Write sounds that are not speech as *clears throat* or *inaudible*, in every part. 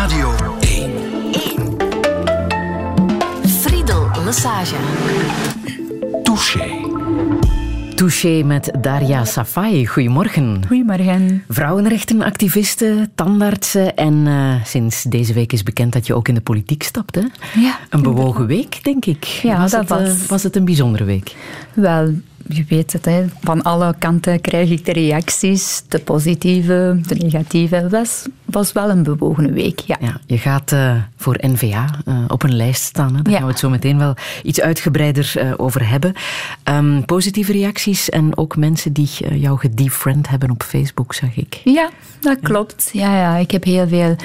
Radio 1. 1. Friedel Lesage. Touché. Touché met Daria Safai. Goedemorgen. Goedemorgen. Vrouwenrechtenactiviste, tandartsen en uh, sinds deze week is bekend dat je ook in de politiek stapt. Hè? Ja. Een bewogen week, denk ik. Ja, was dat het, was. Uh, was het een bijzondere week? Wel, je weet het, hè. van alle kanten krijg ik de reacties, de positieve, de negatieve. Het was, was wel een bewogen week, ja. ja je gaat uh, voor NVA uh, op een lijst staan. Hè? Daar Ja. gaan we het zo meteen wel iets uitgebreider uh, over hebben. Um, positieve reacties en ook mensen die jou gedefriend hebben op Facebook, zag ik. Ja, dat klopt. Ja, ja. Ik heb heel veel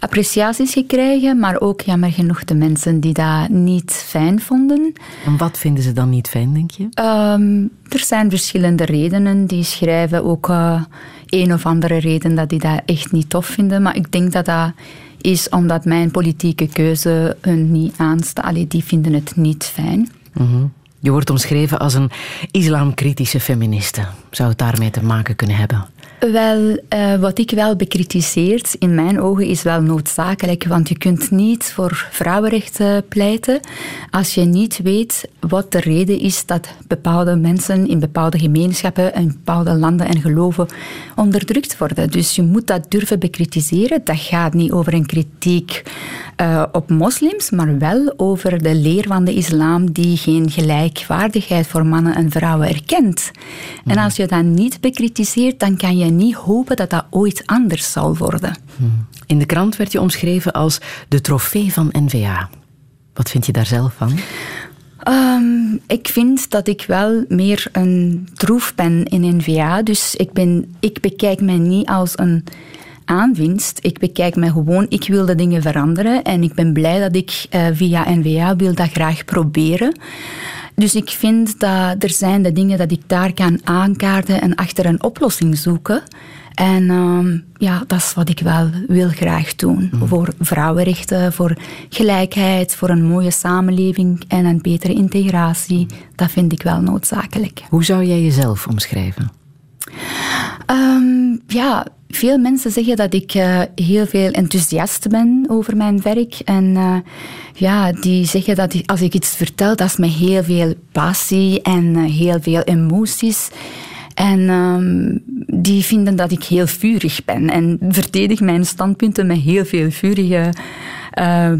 appreciaties gekregen, maar ook jammer genoeg de mensen die dat niet fijn vonden. En wat vinden ze dan niet fijn, denk je? Um, er zijn verschillende redenen. Die schrijven ook uh, een of andere reden dat die dat echt niet tof vinden. Maar ik denk dat dat is omdat mijn politieke keuze hun niet aanstaat. Allee, die vinden het niet fijn. Mm-hmm. Je wordt omschreven als een islamkritische feministe. Zou het daarmee te maken kunnen hebben? Wel, uh, wat ik wel bekritiseerd in mijn ogen is wel noodzakelijk, want je kunt niet voor vrouwenrechten pleiten als je niet weet wat de reden is dat bepaalde mensen in bepaalde gemeenschappen en bepaalde landen en geloven onderdrukt worden. Dus je moet dat durven bekritiseren. Dat gaat niet over een kritiek uh, op moslims, maar wel over de leer van de islam die geen gelijkwaardigheid voor mannen en vrouwen erkent. Mm. En als je dat niet bekritiseert, dan kan je niet hopen dat dat ooit anders zal worden. In de krant werd je omschreven als de trofee van NVA. Wat vind je daar zelf van? Um, ik vind dat ik wel meer een troef ben in NVA. Dus ik, ben, ik bekijk mij niet als een aanwinst. Ik bekijk mij gewoon, ik wil de dingen veranderen. En ik ben blij dat ik uh, via NVA wil dat graag proberen. Dus ik vind dat er zijn de dingen dat ik daar kan aankaarten en achter een oplossing zoeken. En um, ja, dat is wat ik wel wil graag doen. Mm. Voor vrouwenrechten, voor gelijkheid, voor een mooie samenleving en een betere integratie. Dat vind ik wel noodzakelijk. Hoe zou jij jezelf omschrijven? Um, ja, veel mensen zeggen dat ik uh, heel veel enthousiast ben over mijn werk. En uh, ja, die zeggen dat als ik iets vertel, dat is met heel veel passie en uh, heel veel emoties. En um, die vinden dat ik heel vurig ben en verdedig mijn standpunten met heel veel vurige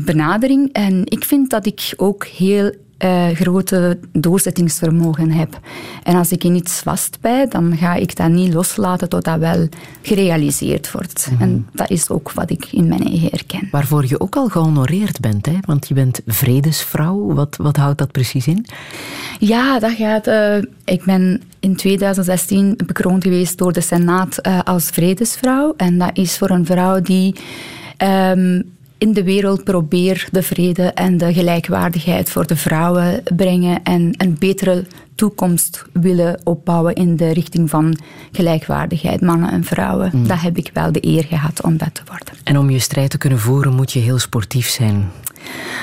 benadering. En ik vind dat ik ook heel uh, grote doorzettingsvermogen heb. En als ik in iets vastbijt, dan ga ik dat niet loslaten tot dat wel gerealiseerd wordt. Mm-hmm. En dat is ook wat ik in mijn eigen herken. Waarvoor je ook al gehonoreerd bent, hè? want je bent vredesvrouw. Wat, wat houdt dat precies in? Ja, dat gaat... Uh, ik ben in 2016 bekroond geweest door de Senaat uh, als vredesvrouw. En dat is voor een vrouw die... Um, in de wereld probeer de vrede en de gelijkwaardigheid voor de vrouwen brengen en een betere toekomst willen opbouwen in de richting van gelijkwaardigheid, mannen en vrouwen. Mm. Dat heb ik wel de eer gehad om dat te worden. En om je strijd te kunnen voeren moet je heel sportief zijn.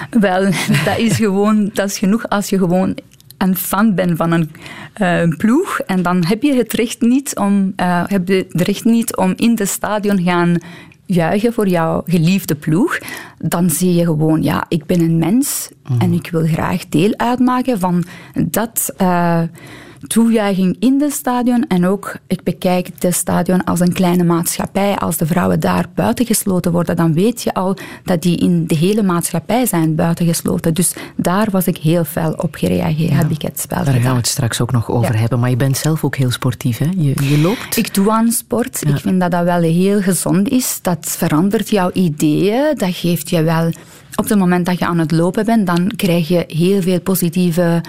Wel, *laughs* dat is gewoon, dat is genoeg als je gewoon een fan ben van een, uh, een, ploeg en dan heb je het recht niet om, uh, heb je het recht niet om in het stadion gaan juichen voor jouw geliefde ploeg, dan zie je gewoon, ja, ik ben een mens mm. en ik wil graag deel uitmaken van dat uh, toejuiching in het stadion. En ook, ik bekijk het stadion als een kleine maatschappij. Als de vrouwen daar buitengesloten worden, dan weet je al dat die in de hele maatschappij zijn buitengesloten. Dus daar was ik heel fel op gereageerd, ja. heb ik het spel Daar gedaan. gaan we het straks ook nog over ja. hebben. Maar je bent zelf ook heel sportief, hè? Je, je loopt? Ik doe aan sport. Ja. Ik vind dat dat wel heel gezond is. Dat verandert jouw ideeën. Dat geeft je wel... Op het moment dat je aan het lopen bent, dan krijg je heel veel positieve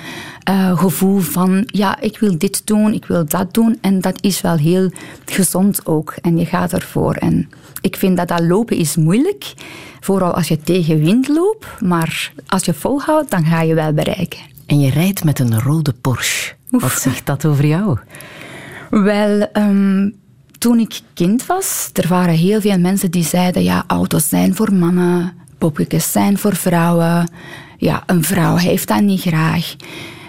uh, gevoel van ja, ik wil dit doen, ik wil dat doen. En dat is wel heel gezond ook. En je gaat ervoor. En ik vind dat dat lopen is moeilijk. Vooral als je tegen wind loopt. Maar als je volhoudt, dan ga je wel bereiken. En je rijdt met een rode Porsche. Oef. Wat zegt dat over jou? Wel, um, toen ik kind was, er waren heel veel mensen die zeiden ja, auto's zijn voor mannen poppetjes zijn voor vrouwen. Ja, een vrouw heeft dat niet graag.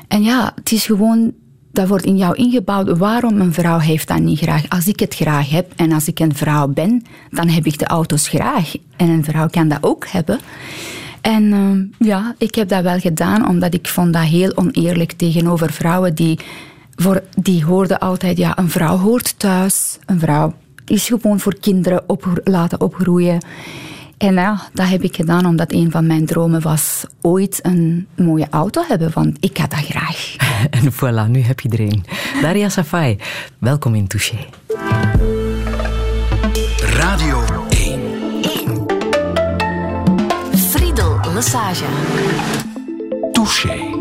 En ja, het is gewoon dat wordt in jou ingebouwd. Waarom een vrouw heeft dat niet graag? Als ik het graag heb en als ik een vrouw ben, dan heb ik de auto's graag. En een vrouw kan dat ook hebben. En uh, ja, ik heb dat wel gedaan, omdat ik vond dat heel oneerlijk tegenover vrouwen die, voor, die hoorden altijd, ja, een vrouw hoort thuis. Een vrouw is gewoon voor kinderen op, laten opgroeien. En ja, dat heb ik gedaan omdat een van mijn dromen was ooit een mooie auto hebben, want ik had dat graag. *laughs* en voilà, nu heb je er een. Daria Safai, welkom in Touché. Radio 1. 1. Friedel Lassage. Touché.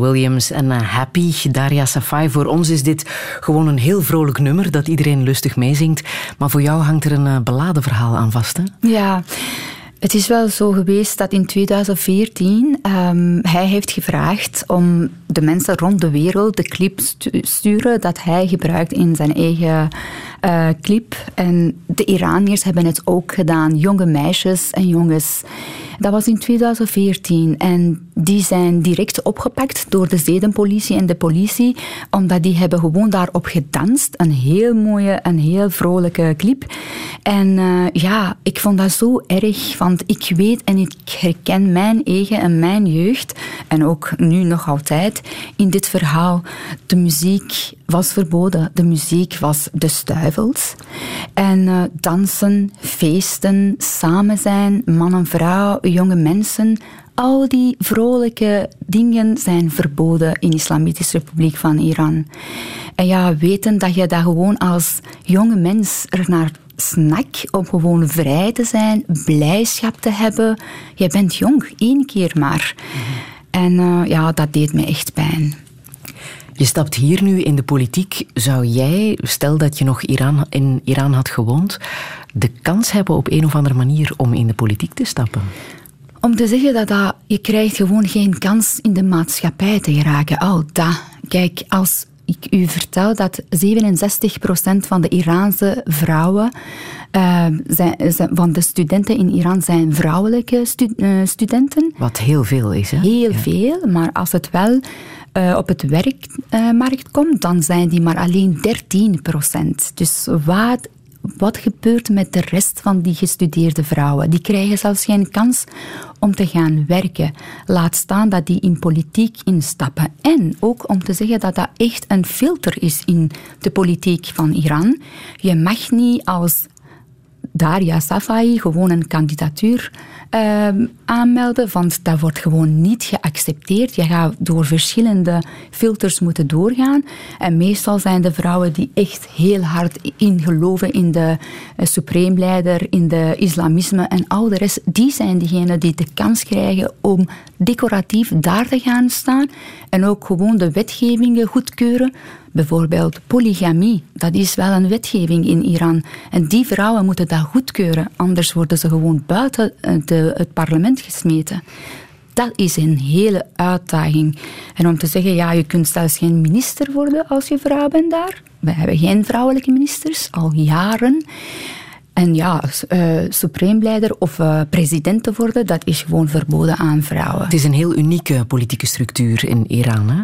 Williams en uh, Happy, Daria Safai. Voor ons is dit gewoon een heel vrolijk nummer dat iedereen lustig meezingt. Maar voor jou hangt er een uh, beladen verhaal aan vast, hè? Ja. Het is wel zo geweest dat in 2014 um, hij heeft gevraagd om de mensen rond de wereld de clip te sturen dat hij gebruikt in zijn eigen uh, clip. En de Iraniërs hebben het ook gedaan, jonge meisjes en jongens. Dat was in 2014 en die zijn direct opgepakt door de zedenpolitie en de politie, omdat die hebben gewoon daarop gedanst. Een heel mooie, een heel vrolijke clip. En uh, ja, ik vond dat zo erg, want ik weet en ik herken mijn eigen en mijn jeugd, en ook nu nog altijd, in dit verhaal. De muziek was verboden. De muziek was de stuivels. En uh, dansen, feesten, samen zijn, man en vrouw, jonge mensen, al die vrolijke dingen zijn verboden in de Islamitische Republiek van Iran. En ja, weten dat je daar gewoon als jonge mens er naar snak om gewoon vrij te zijn, blijdschap te hebben. Je bent jong, één keer maar. En uh, ja, dat deed me echt pijn. Je stapt hier nu in de politiek. Zou jij, stel dat je nog Iran, in Iran had gewoond, de kans hebben op een of andere manier om in de politiek te stappen? Om te zeggen dat, dat je krijgt gewoon geen kans in de maatschappij te geraken. Oh, dat. Kijk, als ik u vertel dat 67% van de Iraanse vrouwen, uh, zijn, van de studenten in Iran zijn vrouwelijke stu uh, studenten. Wat heel veel is, hè? Heel ja. veel, maar als het wel uh, op het werkmarkt komt, dan zijn die maar alleen 13%. Dus wat wat gebeurt met de rest van die gestudeerde vrouwen? Die krijgen zelfs geen kans om te gaan werken. Laat staan dat die in politiek instappen. En ook om te zeggen dat dat echt een filter is in de politiek van Iran. Je mag niet als Daria Safai gewoon een kandidatuur uh, aanmelden, want dat wordt gewoon niet geaccepteerd. Je gaat door verschillende filters moeten doorgaan. En meestal zijn de vrouwen die echt heel hard in geloven in de uh, supreemleider, in de islamisme en al de rest, die zijn diegenen die de kans krijgen om decoratief daar te gaan staan en ook gewoon de wetgevingen goedkeuren Bijvoorbeeld polygamie, dat is wel een wetgeving in Iran. En die vrouwen moeten dat goedkeuren, anders worden ze gewoon buiten de, het parlement gesmeten. Dat is een hele uitdaging. En om te zeggen, ja, je kunt zelfs geen minister worden als je vrouw bent daar. We hebben geen vrouwelijke ministers, al jaren. En ja, uh, supreemleider of uh, president te worden, dat is gewoon verboden aan vrouwen. Het is een heel unieke politieke structuur in Iran, hè?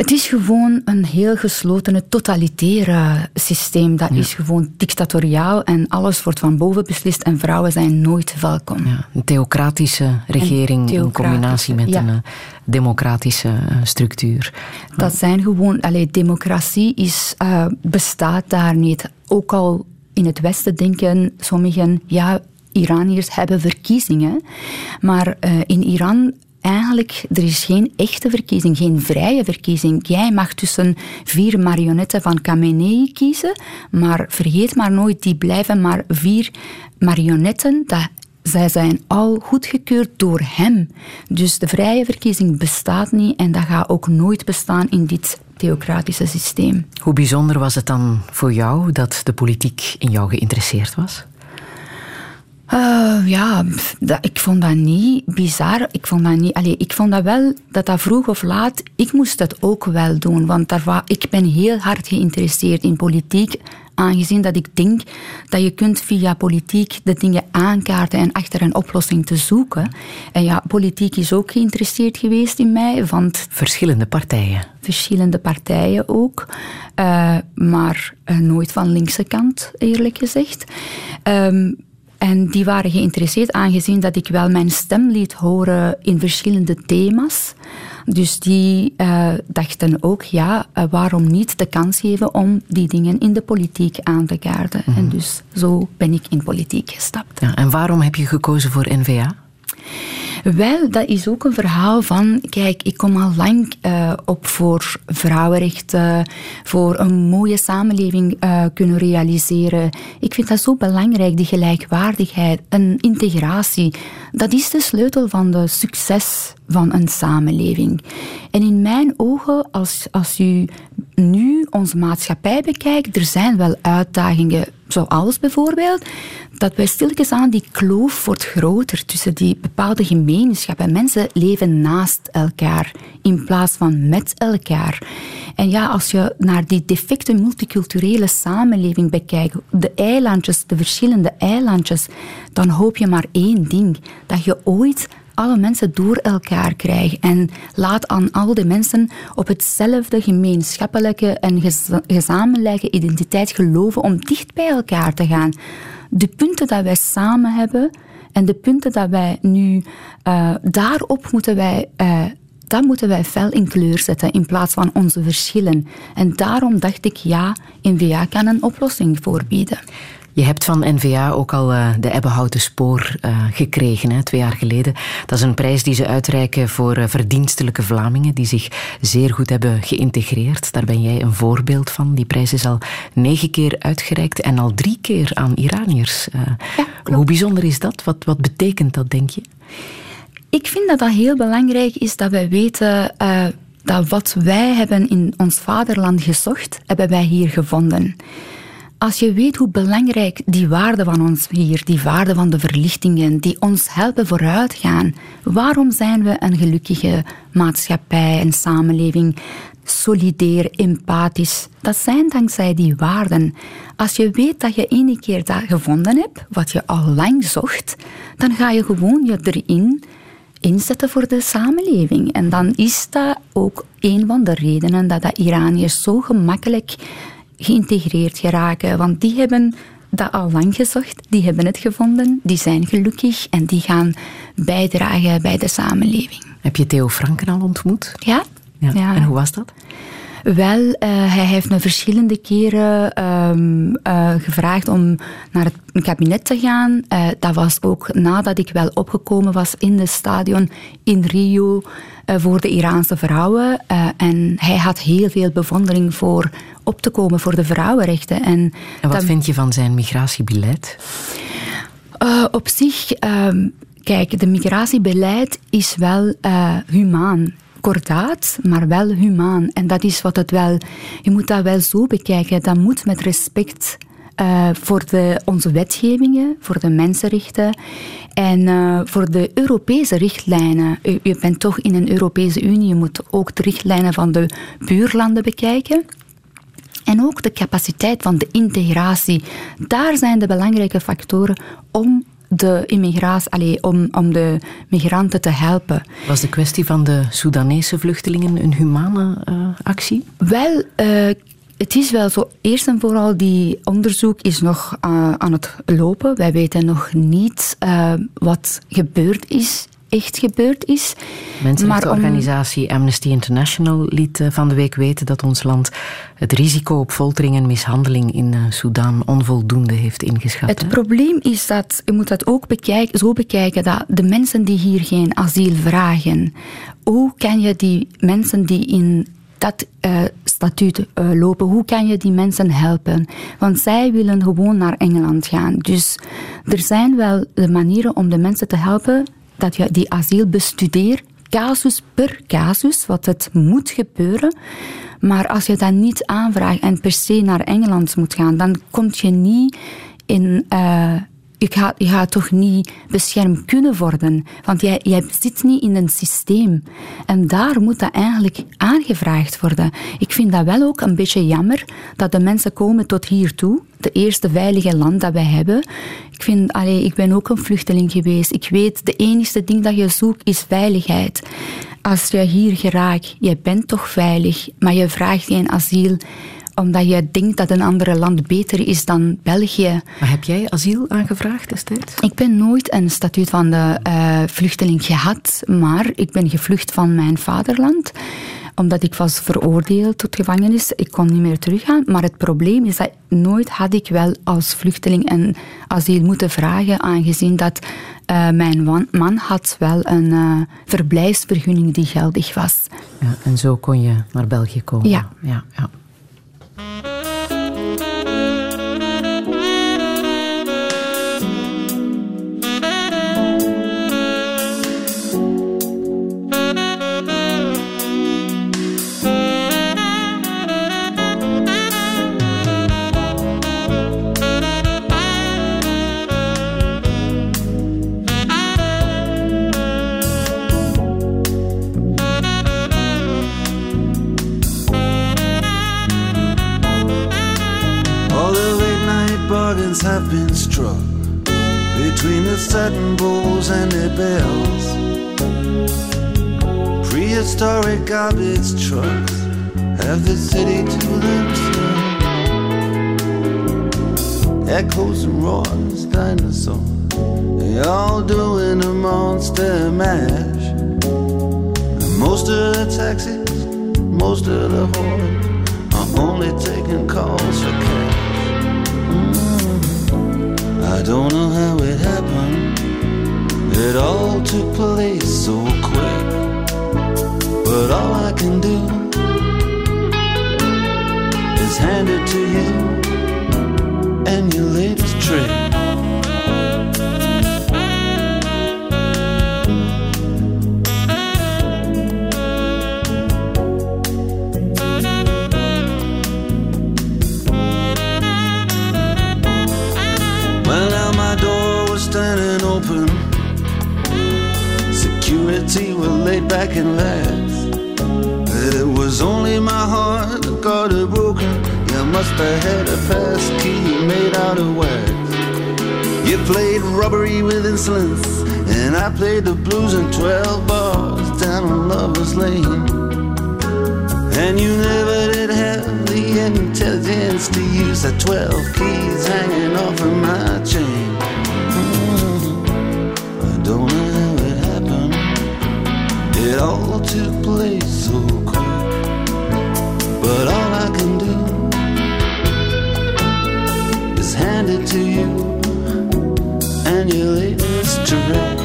Het is gewoon een heel gesloten, totalitaire systeem. Dat is gewoon dictatoriaal en alles wordt van boven beslist en vrouwen zijn nooit welkom. Ja, een theocratische regering in combinatie met een eh, democratische eh, structuur. Dat zijn gewoon, allee, democratie is, uh, bestaat daar niet. Ook al in het Westen denken sommigen, ja, Iraniërs hebben verkiezingen. Maar uh, in Iran eigenlijk, er is geen echte verkiezing, geen vrije verkiezing. Jij mag tussen vier marionetten van Khamenei kiezen, maar vergeet maar nooit, die blijven maar vier marionetten. Dat, zij zijn al goedgekeurd door hem. Dus de vrije verkiezing bestaat niet en dat gaat ook nooit bestaan in dit theocratische systeem. Hoe bijzonder was het dan voor jou dat de politiek in jou geïnteresseerd was? Uh, ja, dat, ik vond dat niet bizar. Ik vond dat niet... Allee, ik vond dat wel dat dat vroeg of laat... Ik moest dat ook wel doen, want daar, ik ben heel hard geïnteresseerd in politiek aangezien dat ik denk dat je kunt via politiek de dingen aankaarten en achter een oplossing te zoeken. En ja, politiek is ook geïnteresseerd geweest in mij. Want verschillende partijen. Verschillende partijen ook. Uh, maar uh, nooit van linkse kant, eerlijk gezegd. Um, en die waren geïnteresseerd, aangezien dat ik wel mijn stem liet horen in verschillende thema's. Dus die uh, dachten ook, ja, uh, waarom niet de kans geven om die dingen in de politiek aan te kaarten. En mhm. dus zo ben ik in politiek gestapt. Ja, en waarom heb je gekozen voor NVA? Wel, dat is ook een verhaal van, kijk, ik kom al lang uh, op voor vrouwenrechten, voor een mooie samenleving uh, kunnen realiseren. Ik vind dat zo belangrijk, die gelijkwaardigheid, een integratie. Dat is de sleutel van de succes van een samenleving. En in mijn ogen, als, als u nu onze maatschappij bekijkt, er zijn wel uitdagingen, zoals bijvoorbeeld dat bij stilletjes aan die kloof wordt groter tussen die bepaalde gemeenschappen. Mensen leven naast elkaar in plaats van met elkaar. En ja, als je naar die defecte multiculturele samenleving bekijkt, de eilandjes, de verschillende eilandjes, dan hoop je maar één ding: dat je ooit alle mensen door elkaar krijgt. En laat aan al die mensen op hetzelfde gemeenschappelijke en gezamenlijke identiteit geloven om dicht bij elkaar te gaan. De punten dat wij samen hebben en de punten dat wij nu uh, daarop moeten wij. Uh, dat moeten wij fel in kleur zetten in plaats van onze verschillen. En daarom dacht ik, ja, NVA kan een oplossing voorbieden. Je hebt van NVA ook al uh, de Ebbehouten Spoor uh, gekregen, hè, twee jaar geleden. Dat is een prijs die ze uitreiken voor uh, verdienstelijke Vlamingen die zich zeer goed hebben geïntegreerd. Daar ben jij een voorbeeld van. Die prijs is al negen keer uitgereikt en al drie keer aan Iraniërs. Ja, hoe bijzonder is dat? Wat, wat betekent dat, denk je? Ik vind dat dat heel belangrijk is dat wij weten dat wat wij hebben in ons vaderland gezocht, hebben wij hier gevonden. Als je weet hoe belangrijk die waarden van ons hier, die waarden van de verlichtingen, die ons helpen vooruitgaan, waarom zijn we een gelukkige maatschappij en samenleving? solidair, empathisch. Dat zijn dankzij die waarden. Als je weet dat je ene keer dat gevonden hebt, wat je al lang zocht, dan ga je gewoon je erin inzetten voor de samenleving. En dan is dat ook een van de redenen dat de Iraniërs zo gemakkelijk geïntegreerd geraken. Want die hebben dat al lang gezocht, die hebben het gevonden, die zijn gelukkig en die gaan bijdragen bij de samenleving. Heb je Theo Franken al ontmoet? Ja. ja. En hoe was dat? Wel, uh, hij heeft me verschillende keren um, uh, gevraagd om naar het kabinet te gaan. Uh, dat was ook nadat ik wel opgekomen was in het stadion in Rio voor de Iraanse vrouwen. en hij had heel veel bewondering voor op te komen voor de vrouwenrechten. En, en wat vind je van zijn migratiebeleid? op zich, ehm, kijk, de migratiebeleid is wel humaan kordaat, maar wel humaan. En dat is wat het wel... Je moet dat wel zo bekijken. Dat moet met respect uh, voor de, onze wetgevingen, voor de mensenrechten en uh, voor de Europese richtlijnen. U, bent toch in een Europese Unie, je moet ook de richtlijnen van de buurlanden bekijken. En ook de capaciteit van de integratie. Daar zijn de belangrijke factoren om de immigratie, allez, om, om de migranten te helpen. Was de kwestie van de Soedanese vluchtelingen een humane uh, actie? Wel, uh, het is wel zo. Eerst en vooral, die onderzoek is nog uh, aan het lopen. Wij weten nog niet wat gebeurd is echt gebeurd is. Mensenrechtenorganisatie om... Amnesty International liet van de week weten dat ons land het risico op foltering en mishandeling in Sudan onvoldoende heeft ingeschat. Het probleem is dat, je moet dat ook bekijken, zo bekijken, dat de mensen die hier geen asiel vragen, hoe kan je die mensen die in dat uh, statuut uh, lopen. Hoe kan je die mensen helpen? Want zij willen gewoon naar Engeland gaan. Dus er zijn wel de manieren om de mensen te helpen dat je die asiel bestudeert, casus per casus, wat het moet gebeuren. Maar als je dat niet aanvraagt en per se naar Engeland moet gaan, dan kom je niet in, uh, je gaat, je toch niet beschermd kunnen worden. Want jij, jij zit niet in een systeem. En daar moet dat eigenlijk aangevraagd worden. Ik vind dat wel ook een beetje jammer dat de mensen komen tot hier toe. De eerste veilige land dat wij hebben. Ik, vind, allee, ik ben ook een vluchteling geweest. Ik weet, de enige ding dat je zoekt is veiligheid. Als je hier geraakt, je bent toch veilig, maar je vraagt geen asiel omdat je denkt dat een ander land beter is dan België. Maar heb jij asiel aangevraagd destijds? Ik ben nooit een statuut van de uh, vluchteling gehad, maar ik ben gevlucht van mijn vaderland omdat ik was veroordeeld tot gevangenis. Ik kon niet meer teruggaan. Maar het probleem is dat nooit had ik wel als vluchteling een asiel moeten vragen, aangezien dat uh, mijn man had wel een uh, verblijfsvergunning die geldig was. Ja, en zo kon je naar België komen? Ja. ja, ja. Mm-hmm. Have been struck between the satin bowls and their bells. Prehistoric garbage trucks have the city to themselves. Echoes and roars, dinosaurs, they all doing a monster mash. And most of the taxis, most of the whores are only taking calls for cash. I don't know how it happened. It all took place so quick. But all I can do is hand it to you and your latest trick. Security were laid back and lax. It was only my heart that got it broken. You must have had a fast key made out of wax. You played robbery with insolence, and I played the blues in 12 bars down on Lover's Lane. And you never did have the intelligence to use the 12 keys hanging off of my chain. All took place oh, so quick. But all I can do is hand it to you and your latest trick.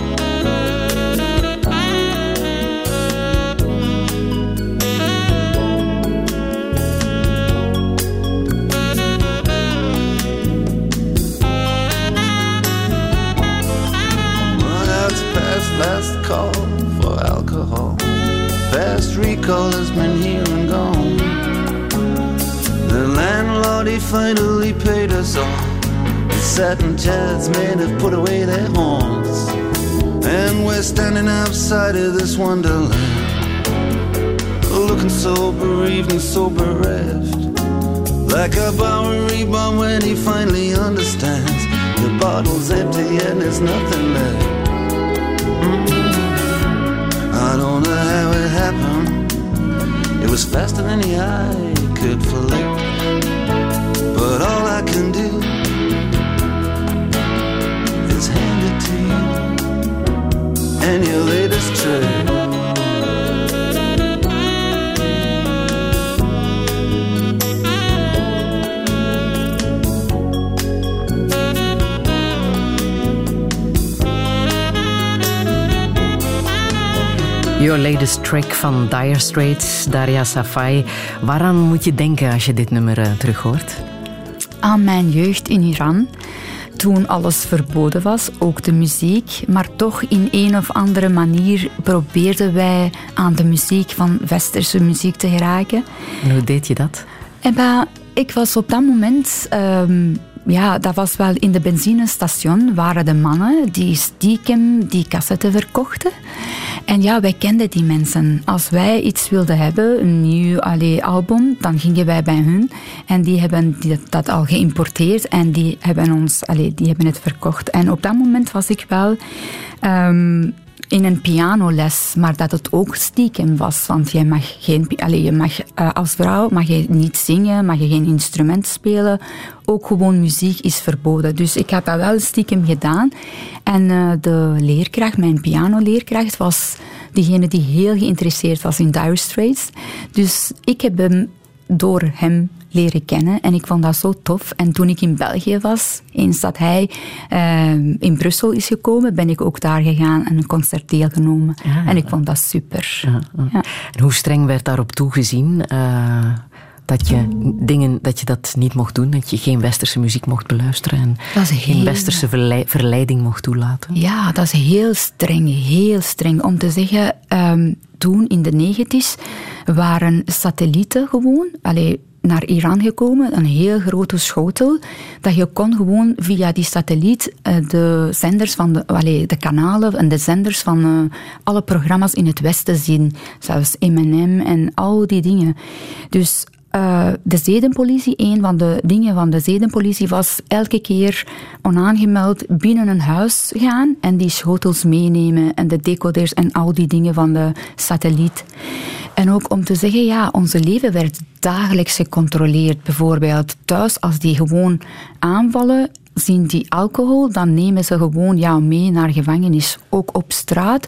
Has been here and gone. The landlord, he finally paid us all. The satin chairs men have put away their horns. And we're standing outside of this wonderland. Looking so bereaved and so bereft. Like a Bowery bum when he finally understands. The bottle's empty and there's nothing left. Was faster than the eye could flick. But all I can do is hand it to you and your latest trick. Your latest track van Dire Straits, Daria Safai. Waaraan moet je denken als je dit nummer uh, terughoort? Aan mijn jeugd in Iran. Toen alles verboden was, ook de muziek. Maar toch in een of andere manier probeerden wij aan de muziek van westerse muziek te geraken. En hoe deed je dat? Ik was op dat moment... Um, ja, dat was wel in de benzinestation waren de mannen die stiekem die cassetten verkochten. En ja, wij kenden die mensen. Als wij iets wilden hebben, een nieuw allee, album, dan gingen wij bij hun. En die hebben dat al geïmporteerd en die hebben, ons, allee, die hebben het verkocht. En op dat moment was ik wel... Um, in een pianoles, maar dat het ook stiekem was. Want je mag, geen, allez, je mag uh, als vrouw mag je niet zingen, mag je geen instrument spelen. Ook gewoon muziek is verboden. Dus ik heb dat wel stiekem gedaan. En uh, de leerkracht, mijn pianoleerkracht, was degene die heel geïnteresseerd was in Dire Straits. Dus ik heb hem door hem leren kennen. En ik vond dat zo tof. En toen ik in België was, eens dat hij uh, in Brussel is gekomen, ben ik ook daar gegaan en een concert deelgenomen. Ja, en ik vond dat super. Ja, ja. En hoe streng werd daarop toegezien? Uh, dat je dingen dat je dat niet mocht doen, dat je geen westerse muziek mocht beluisteren en geen westerse verleiding mocht toelaten. Ja, dat is heel streng, heel streng. Om te zeggen, um, toen in de negentig waren satellieten gewoon, allee, naar Iran gekomen, een heel grote schotel, dat je kon gewoon via die satelliet de zenders van de, de kanalen en de zenders van uh, alle programma's in het Westen zien. Zelfs M&M en al die dingen. Dus uh, de zedenpolitie, een van de dingen van de zedenpolitie was elke keer onaangemeld binnen een huis gaan en die schotels meenemen en de decoders en al die dingen van de satelliet. En ook om te zeggen, ja, onze leven werd dagelijks gecontroleerd. Bijvoorbeeld thuis, als die gewoon aanvallen, zien die alcohol, dan nemen ze gewoon jou mee naar gevangenis. Ook op straat,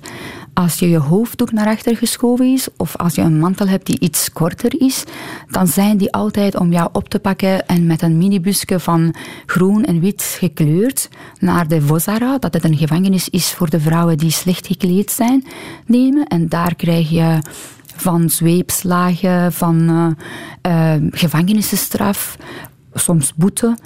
als je je hoofddoek naar achter geschoven is, of als je een mantel hebt die iets korter is, dan zijn die altijd om jou op te pakken en met een minibusje van groen en wit gekleurd naar de Vozara, dat het een gevangenis is voor de vrouwen die slecht gekleed zijn, nemen. En daar krijg je van zweepslagen, van uh, gevangenisstraf, soms boete.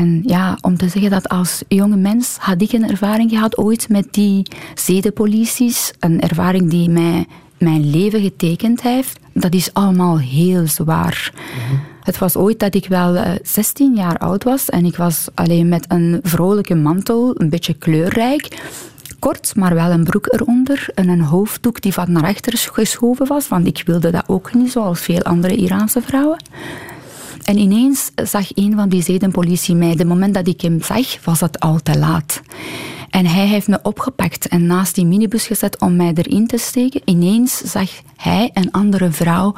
En ja, om te zeggen dat als jonge mens had ik een ervaring gehad ooit met die zedenpolities. Een ervaring die mij mijn leven getekend heeft. Dat is allemaal heel zwaar. Mhm. Het was ooit dat ik wel 16 eh, jaar oud was en ik was alleen met een vrolijke mantel, een beetje kleurrijk kort, maar wel een broek eronder en een hoofddoek die van naar achter geschoven was, want ik wilde dat ook niet, zoals veel andere Iraanse vrouwen. En ineens zag een van die zedenpolitie mij. De moment dat ik hem zag, was het al te laat. En hij heeft me opgepakt en naast die minibus gezet om mij erin te steken. Ineens zag hij een andere vrouw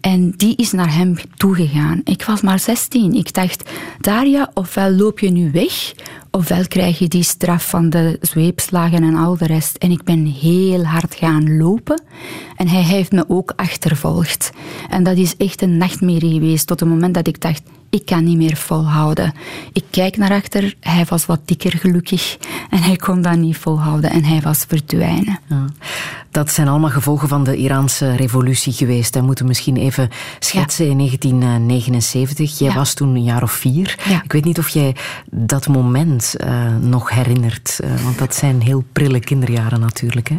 en die is naar hem toegegaan. Ik was maar 16. Ik dacht, Daria, ofwel loop je nu weg, ofwel krijg je die straf van de zweepslagen en al de rest. En ik ben heel hard gaan lopen en hij heeft me ook achtervolgd. En dat is echt een nachtmerrie geweest tot het moment dat ik dacht, ik kan niet meer volhouden. Ik kijk naar achter, hij was wat dikker gelukkig en hij kon dat niet volhouden en hij was verdwijnen. Ja. Dat zijn allemaal gevolgen van de Iraanse revolutie geweest. We moeten misschien even schetsen in 1979. Jij was toen een jaar of vier. Ik weet niet of jij dat moment uh, nog herinnert, uh, want dat zijn heel prille kinderjaren natuurlijk. Hè?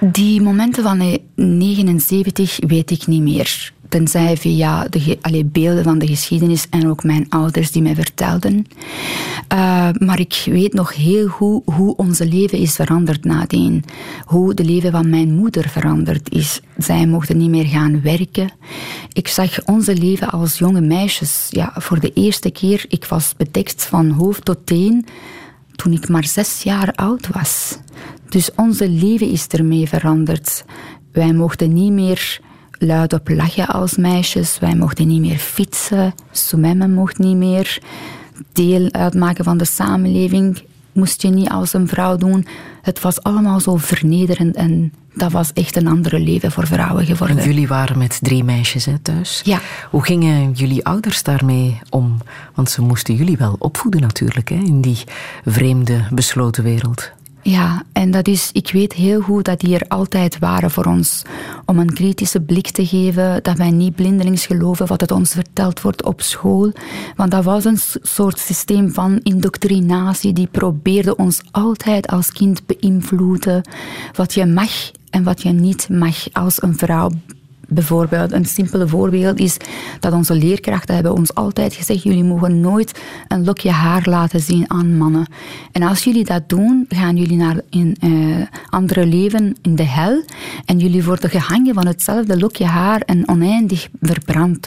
Die momenten van 79 weet ik niet meer tenzij via de beelden van de geschiedenis en ook mijn ouders die mij vertelden. Uh, maar ik weet nog heel goed hoe onze leven is veranderd nadien. Hoe de leven van mijn moeder veranderd is. Zij mochten niet meer gaan werken. Ik zag onze leven als jonge meisjes. Ja, voor de eerste keer, ik was bedekt van hoofd tot teen toen ik maar zes jaar oud was. Dus onze leven is ermee veranderd. Wij mochten niet meer luid op lachen als meisjes. Wij mochten niet meer fietsen. Soememme mocht niet meer. Deel uitmaken van de samenleving moest je niet als een vrouw doen. Het was allemaal zo vernederend en dat was echt een andere leven voor vrouwen geworden. En jullie waren met drie meisjes hè, thuis. Ja. Hoe gingen jullie ouders daarmee om? Want ze moesten jullie wel opvoeden natuurlijk, hè, in die vreemde, besloten wereld. Ja, en dat is, ik weet heel goed dat die er altijd waren voor ons. Om een kritische blik te geven, dat wij niet blindelings geloven wat het ons verteld wordt op school. Want dat was een soort systeem van indoctrinatie die probeerde ons altijd als kind beïnvloeden. Wat je mag en wat je niet mag als een vrouw Bijvoorbeeld, een simpele voorbeeld is dat onze leerkrachten hebben ons altijd gezegd, jullie mogen nooit een lokje haar laten zien aan mannen. En als jullie dat doen, gaan jullie naar een uh, andere leven in de hel en jullie worden gehangen van hetzelfde lokje haar en oneindig verbrand.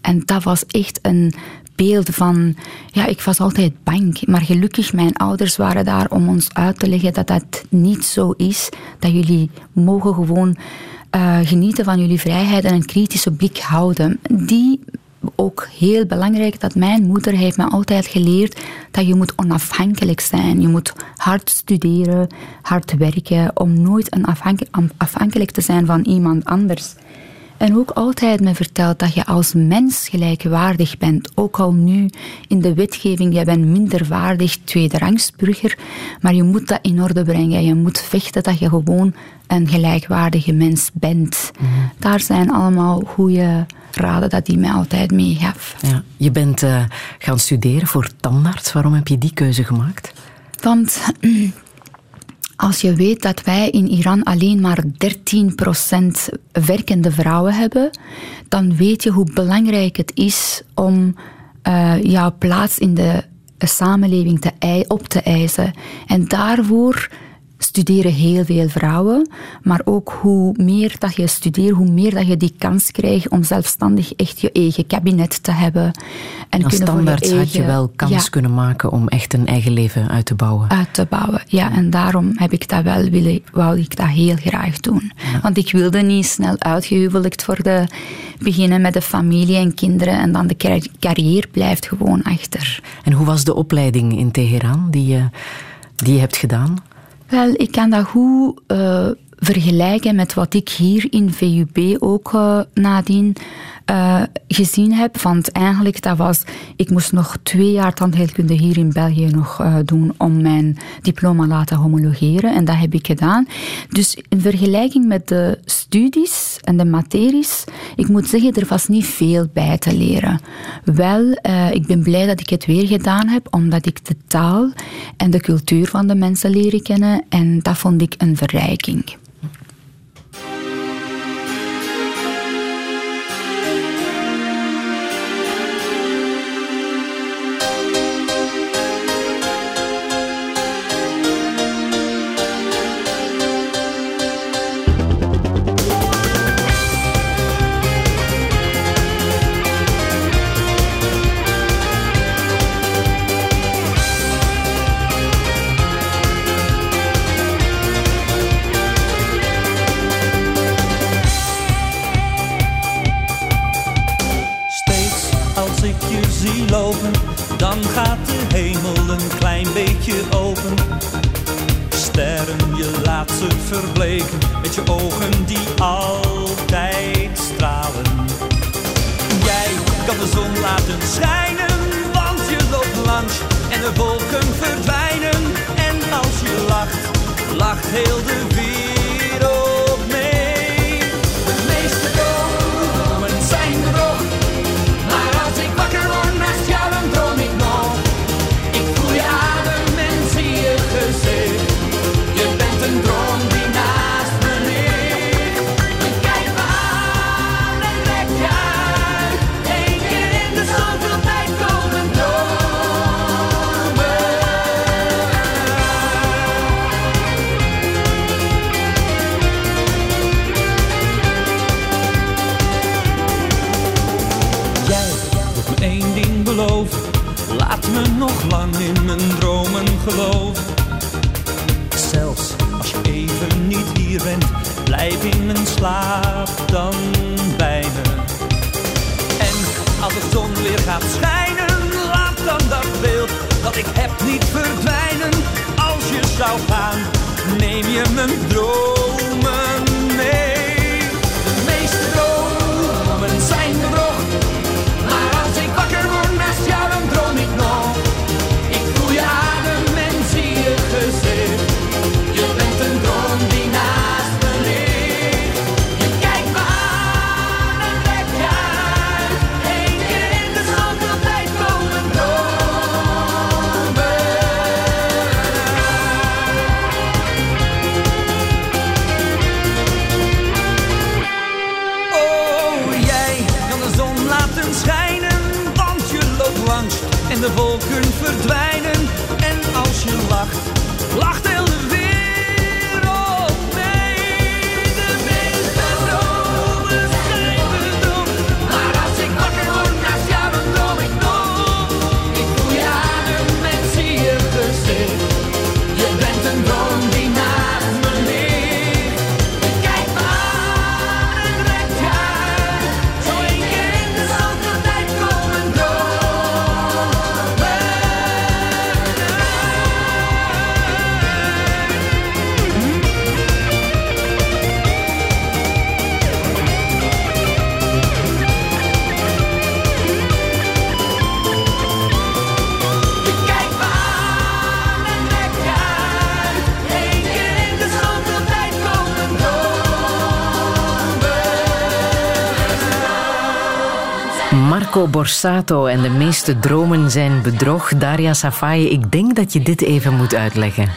En dat was echt een beeld van, ja, ik was altijd bang. Maar gelukkig, mijn ouders waren daar om ons uit te leggen dat dat niet zo is. Dat jullie mogen gewoon uh, genieten van jullie vrijheid en een kritische blik houden. Die ook heel belangrijk dat mijn moeder heeft me altijd geleerd dat je moet onafhankelijk zijn. Je moet hard studeren, hard werken om nooit een afhankelijk te zijn van iemand anders. En ook altijd me verteld dat je als mens gelijkwaardig bent. Ook al nu in de wetgeving, jij bent minderwaardig, tweederangsburger. Maar je moet dat in orde brengen. Je moet vechten dat je gewoon een gelijkwaardige mens bent. Mhm. Daar zijn allemaal goede raden dat die mij altijd meegaf. Ja. Je bent uh, gaan studeren voor tandarts. Waarom heb je die keuze gemaakt? Want *clears throat* als je weet dat wij in Iran alleen maar 13% werkende vrouwen hebben, dan weet je hoe belangrijk het is om uh, jouw plaats in de samenleving te, op te eisen. En daarvoor studeren heel veel vrouwen, maar ook hoe meer dat je studeert, hoe meer dat je die kans krijgt om zelfstandig echt je eigen kabinet te hebben. En Als standaard had je wel kans kunnen maken om echt een eigen leven uit te bouwen. Uit te bouwen, ja. En daarom heb ik dat wel willen, wou ik dat heel graag doen. Want ik wilde niet snel uitgehuwelijkt worden, beginnen met de familie en kinderen en dan de carrière blijft gewoon achter. En hoe was de opleiding in Teheran die je, die je hebt gedaan? Wel, ik kan dat goed uh, vergelijken met wat ik hier in VUB ook uh, nadien uh, gezien heb. Want eigenlijk, dat was, ik moest nog twee jaar tandheelkunde hier in België nog uh, doen om mijn diploma laten homologeren. En dat heb ik gedaan. Dus in vergelijking met de studies en de materies, ik moet zeggen, er was niet veel bij te leren. Wel, uh, ik ben blij dat ik het weer gedaan heb, omdat ik de taal en de cultuur van de mensen leren kennen. En dat vond ik een verrijking. je ogen die altijd stralen. Jij kan de zon laten schijnen, want je loopt langs en de wolken verdwijnen. En als je lacht, lacht heel de wereld. slaap dan bijna. En als de zon weer gaat schijnen, laat dan dat beeld dat ik heb niet verdwijnen. Als je zou gaan, neem je mijn droom Borsato en de meeste dromen zijn bedrog. Daria Safaye, ik denk dat je dit even moet uitleggen.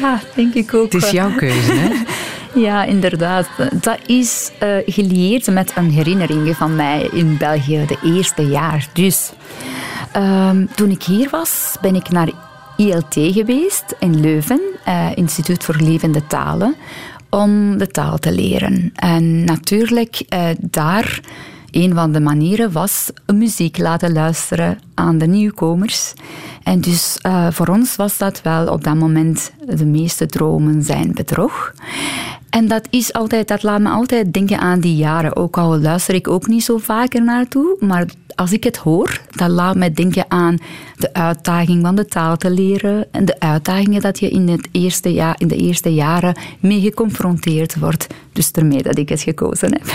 Ja, denk ik ook. Het is jouw keuze, hè? *laughs* Ja, inderdaad. Dat is uh, gelieerd met een herinnering van mij in België, de eerste jaar. Dus ehm, toen ik hier was, ben ik naar ILT geweest in Leuven, uh, Instituut voor Levende Talen, om de taal te leren. En natuurlijk, daar een van de manieren was muziek laten luisteren aan de nieuwkomers. En dus uh, voor ons was dat wel op dat moment de meeste dromen zijn bedrog. En dat, is altijd, dat laat me altijd denken aan die jaren. Ook al luister ik ook niet zo vaker naartoe, maar als ik het hoor, dat laat me denken aan de uitdaging van de taal te leren en de uitdagingen dat je in, het eerste jaar, in de eerste jaren mee geconfronteerd wordt. Dus daarmee dat ik het gekozen heb.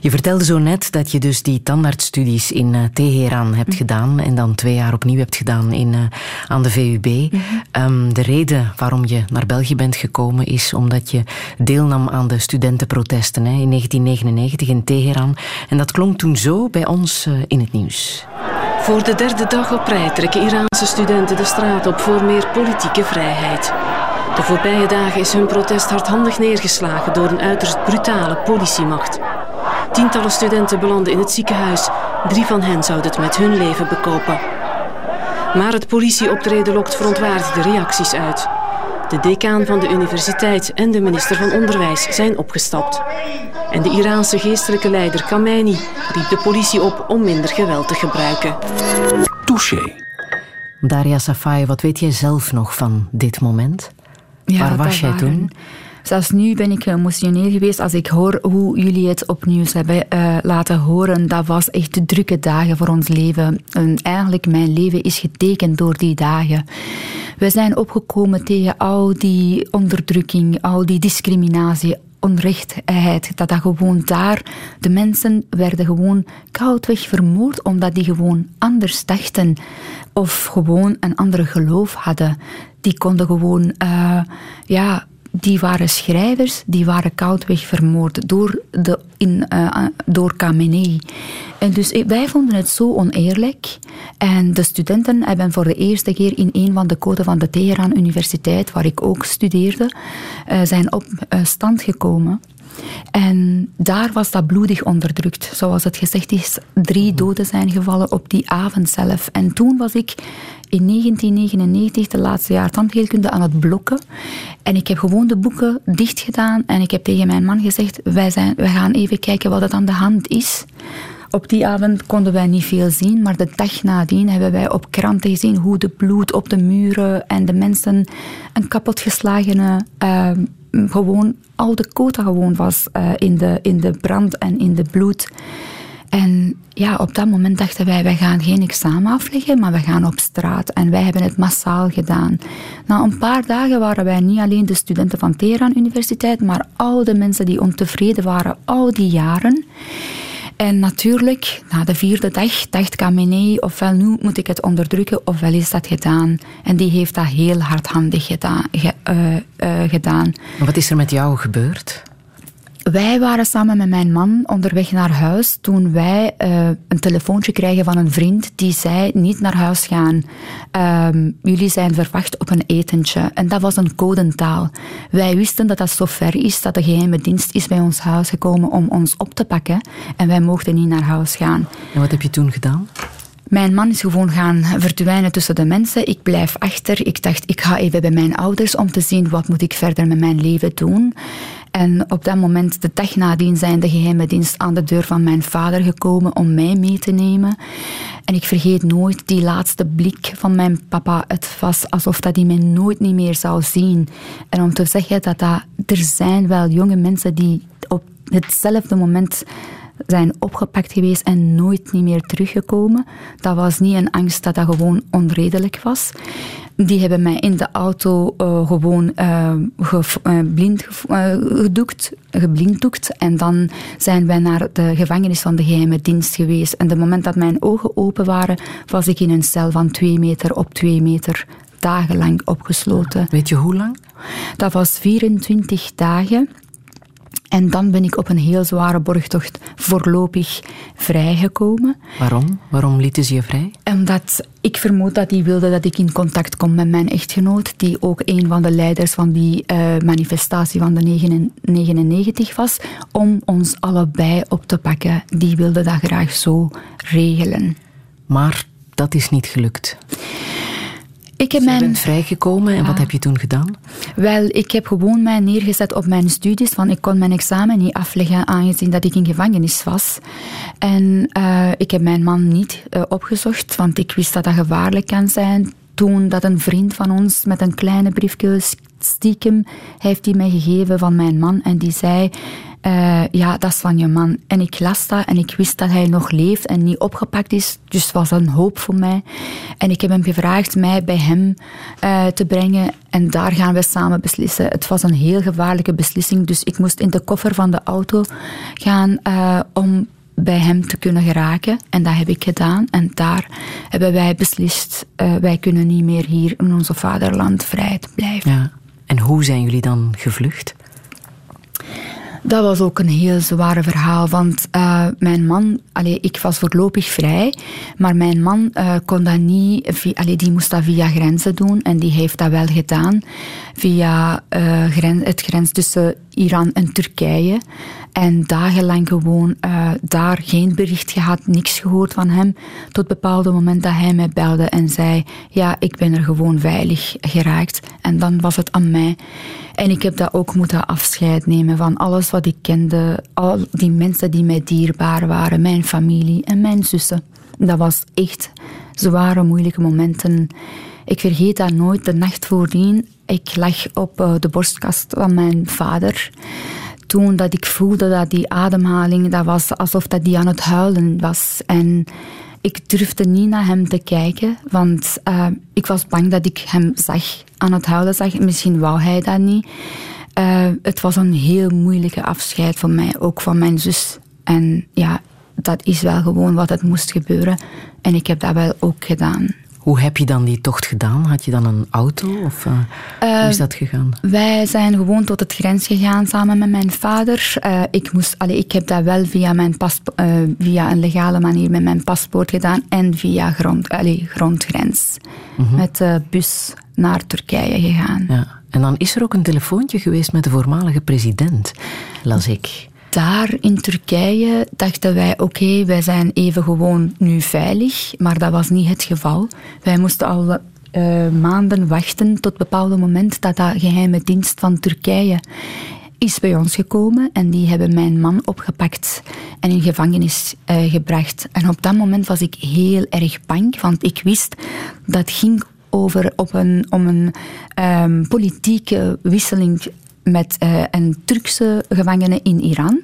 Je vertelde zo net dat je dus die tandartsstudies in uh, Teheran hebt mhm. gedaan en dan twee jaar opnieuw hebt gedaan in, uh, aan de VUB. Mm um, de reden waarom je naar België bent gekomen is omdat je deelnam aan de studentenprotesten hè, in 1999 in Teheran. En dat klonk toen zo bij ons uh, in het nieuws. Voor de derde dag op rij trekken Iraanse studenten de straat op voor meer politieke vrijheid. De voorbije dagen is hun protest hardhandig neergeslagen door een uiterst brutale politiemacht. Tientallen studenten belanden in het ziekenhuis. Drie van hen zouden het met hun leven bekopen. Maar het politieoptreden lokt verontwaardigde reacties uit. De decaan van de universiteit en de minister van Onderwijs zijn opgestapt. En de Iraanse geestelijke leider Khamenei riep de politie op om minder geweld te gebruiken. Touché. Daria Safai, wat weet jij zelf nog van dit moment? Ja, Waar was jij toen? Zelfs nu ben ik geëmotioneerd geweest als ik hoor hoe jullie het opnieuw hebben uh, laten horen. Dat was echt de drukke dagen voor ons leven. En eigenlijk mijn leven is getekend door die dagen. We zijn opgekomen tegen al die onderdrukking, al die discriminatie, onrechtheid. Dat dat gewoon daar, de mensen werden gewoon koudweg vermoord omdat die gewoon anders dachten of gewoon een ander geloof hadden. Die konden gewoon, uh, ja, die waren schrijvers, die waren koudweg vermoord door, de, in, uh, door Khamenei. En dus wij vonden het zo oneerlijk. En de studenten hebben voor de eerste keer in een van de codes van de Teheran Universiteit, waar ik ook studeerde, zijn op stand gekomen. En daar was dat bloedig onderdrukt. Zoals het gezegd is, drie doden zijn gevallen op die avond zelf. En toen was ik in 1999, de laatste jaar tandheelkunde, aan het blokken. En ik heb gewoon de boeken dicht gedaan en ik heb tegen mijn man gezegd, wij, zijn, wij gaan even kijken wat er aan de hand is. Op die avond konden wij niet veel zien, maar de dag nadien hebben wij op kranten gezien hoe de bloed op de muren en de mensen een kapotgeslagene, uh, gewoon oude kota gewoon was uh, in, de, in de brand en in de bloed. En ja, op dat moment dachten wij, wij gaan geen examen afleggen, maar we gaan op straat. En wij hebben het massaal gedaan. Na een paar dagen waren wij niet alleen de studenten van Teheran Universiteit, maar al de mensen die ontevreden waren al die jaren. En natuurlijk, na de vierde dag dacht Khamenei, ofwel nu moet ik het onderdrukken, ofwel is dat gedaan. En die heeft dat heel hardhandig gedaan. uh, uh, gedaan. Wat is er met jou gebeurd? Wij waren samen met mijn man onderweg naar huis toen wij uh, een telefoontje krijgen van een vriend die zei niet naar huis gaan. Uh, jullie zijn verwacht op een etentje. En dat was een codentaal. Wij wisten dat dat zo ver is dat de geheime dienst is bij ons huis gekomen om ons op te pakken. En wij mochten niet naar huis gaan. En wat heb je toen gedaan? Mijn man is gewoon gaan verdwijnen tussen de mensen. Ik blijf achter. Ik dacht, ik ga even bij mijn ouders om te zien wat moet ik verder met mijn leven doen. En op dat moment, de dag nadien, zijn de geheime dienst aan de deur van mijn vader gekomen om mij mee te nemen. En ik vergeet nooit die laatste blik van mijn papa. Het was alsof dat hij mij nooit niet meer zou zien. En om te zeggen dat, er zijn wel jonge mensen die op hetzelfde moment zijn opgepakt geweest en nooit niet meer teruggekomen. Dat was niet een angst dat dat gewoon onredelijk was. Die hebben mij in de auto uh, gewoon uh, ge, uh, blind gedoekt, geblinddoekt. En dan zijn wij naar de gevangenis van de geheime dienst geweest. En het moment dat mijn ogen open waren, was ik in een cel van twee meter op twee meter dagenlang opgesloten. Weet je hoe lang? Dat was 24 dagen. En dan ben ik op een heel zware borgtocht voorlopig vrijgekomen. Waarom? Waarom lieten ze je vrij? Omdat ik vermoed dat die wilde dat ik in contact kom met mijn echtgenoot, die ook een van de leiders van die uh, manifestatie van de 99 was, om ons allebei op te pakken. Die wilde dat graag zo regelen. Maar dat is niet gelukt. Ik heb mijn... Bent vrijgekomen en wat heb je toen gedaan? Wel, ik heb gewoon mij neergezet op mijn studies, want ik kon mijn examen niet afleggen aangezien dat ik in gevangenis was. En uh, ik heb mijn man niet uh, opgezocht, want ik wist dat dat gevaarlijk kan zijn. Toen dat een vriend van ons met een kleine briefje stiekem heeft die mij gegeven van mijn man en die zei uh, ja, dat is van je man. En ik las dat en ik wist dat hij nog leeft en niet opgepakt is. Dus het was een hoop voor mij. En ik heb hem gevraagd mij bij hem uh, te brengen en daar gaan we samen beslissen. Het was een heel gevaarlijke beslissing, dus ik moest in de koffer van de auto gaan uh, om bij hem te kunnen geraken. En dat heb ik gedaan. En daar hebben wij beslist, wij kunnen niet meer hier in onze vaderland vrij blijven. Ja. En hoe zijn jullie dan gevlucht? Dat was ook een heel zware verhaal, want uh, mijn man, allee, ik was voorlopig vrij, maar mijn man uh, kon dat niet, allee, die moest dat via grenzen doen en die heeft dat wel gedaan, via gren, het grens tussen Iran en Turkije. En dagenlang gewoon uh, daar geen bericht gehad, niks gehoord van hem. Tot bepaalde moment dat hij mij belde en zei: Ja, ik ben er gewoon veilig geraakt. En dan was het aan mij. En ik heb dat ook moeten afscheid nemen van alles wat ik kende. Al die mensen die mij dierbaar waren, mijn familie en mijn zussen. Dat was echt zware, moeilijke momenten. Ik vergeet dat nooit. De nacht voordien, ik lag op uh, de borstkast van mijn vader toen dat ik voelde dat die ademhaling, dat was alsof dat die aan het huilen was. En ik durfde niet naar hem te kijken, want uh, ik was bang dat ik hem zag, aan het huilen zag. Misschien wou hij dat niet. Uh, het was een heel moeilijke afscheid voor mij, ook van mijn zus. En ja, dat is wel gewoon wat het moest gebeuren. En ik heb dat wel ook gedaan. Hoe heb je dan die tocht gedaan? Had je dan een auto of uh, hoe is dat gegaan? Wij zijn gewoon tot het grens gegaan samen met mijn vader. Uh, ik, moest, allee, ik heb dat wel via, mijn uh, via een legale manier met mijn paspoort gedaan en via grond, allee, grondgrens. -hmm. Met de bus naar Turkije gegaan. Ja. En dan is er ook een telefoontje geweest met de voormalige president, las ik daar in Turkije dachten wij, oké, wij zijn even gewoon nu veilig, maar dat was niet het geval. Wij moesten al uh, maanden wachten tot een bepaald moment dat dat geheime dienst van Turkije is bij ons gekomen en die hebben mijn man opgepakt en in gevangenis uh, gebracht. En op dat moment was ik heel erg bang, want ik wist dat ging over op een, om een um, politieke wisseling met uh, een Turkse gevangene in Iran.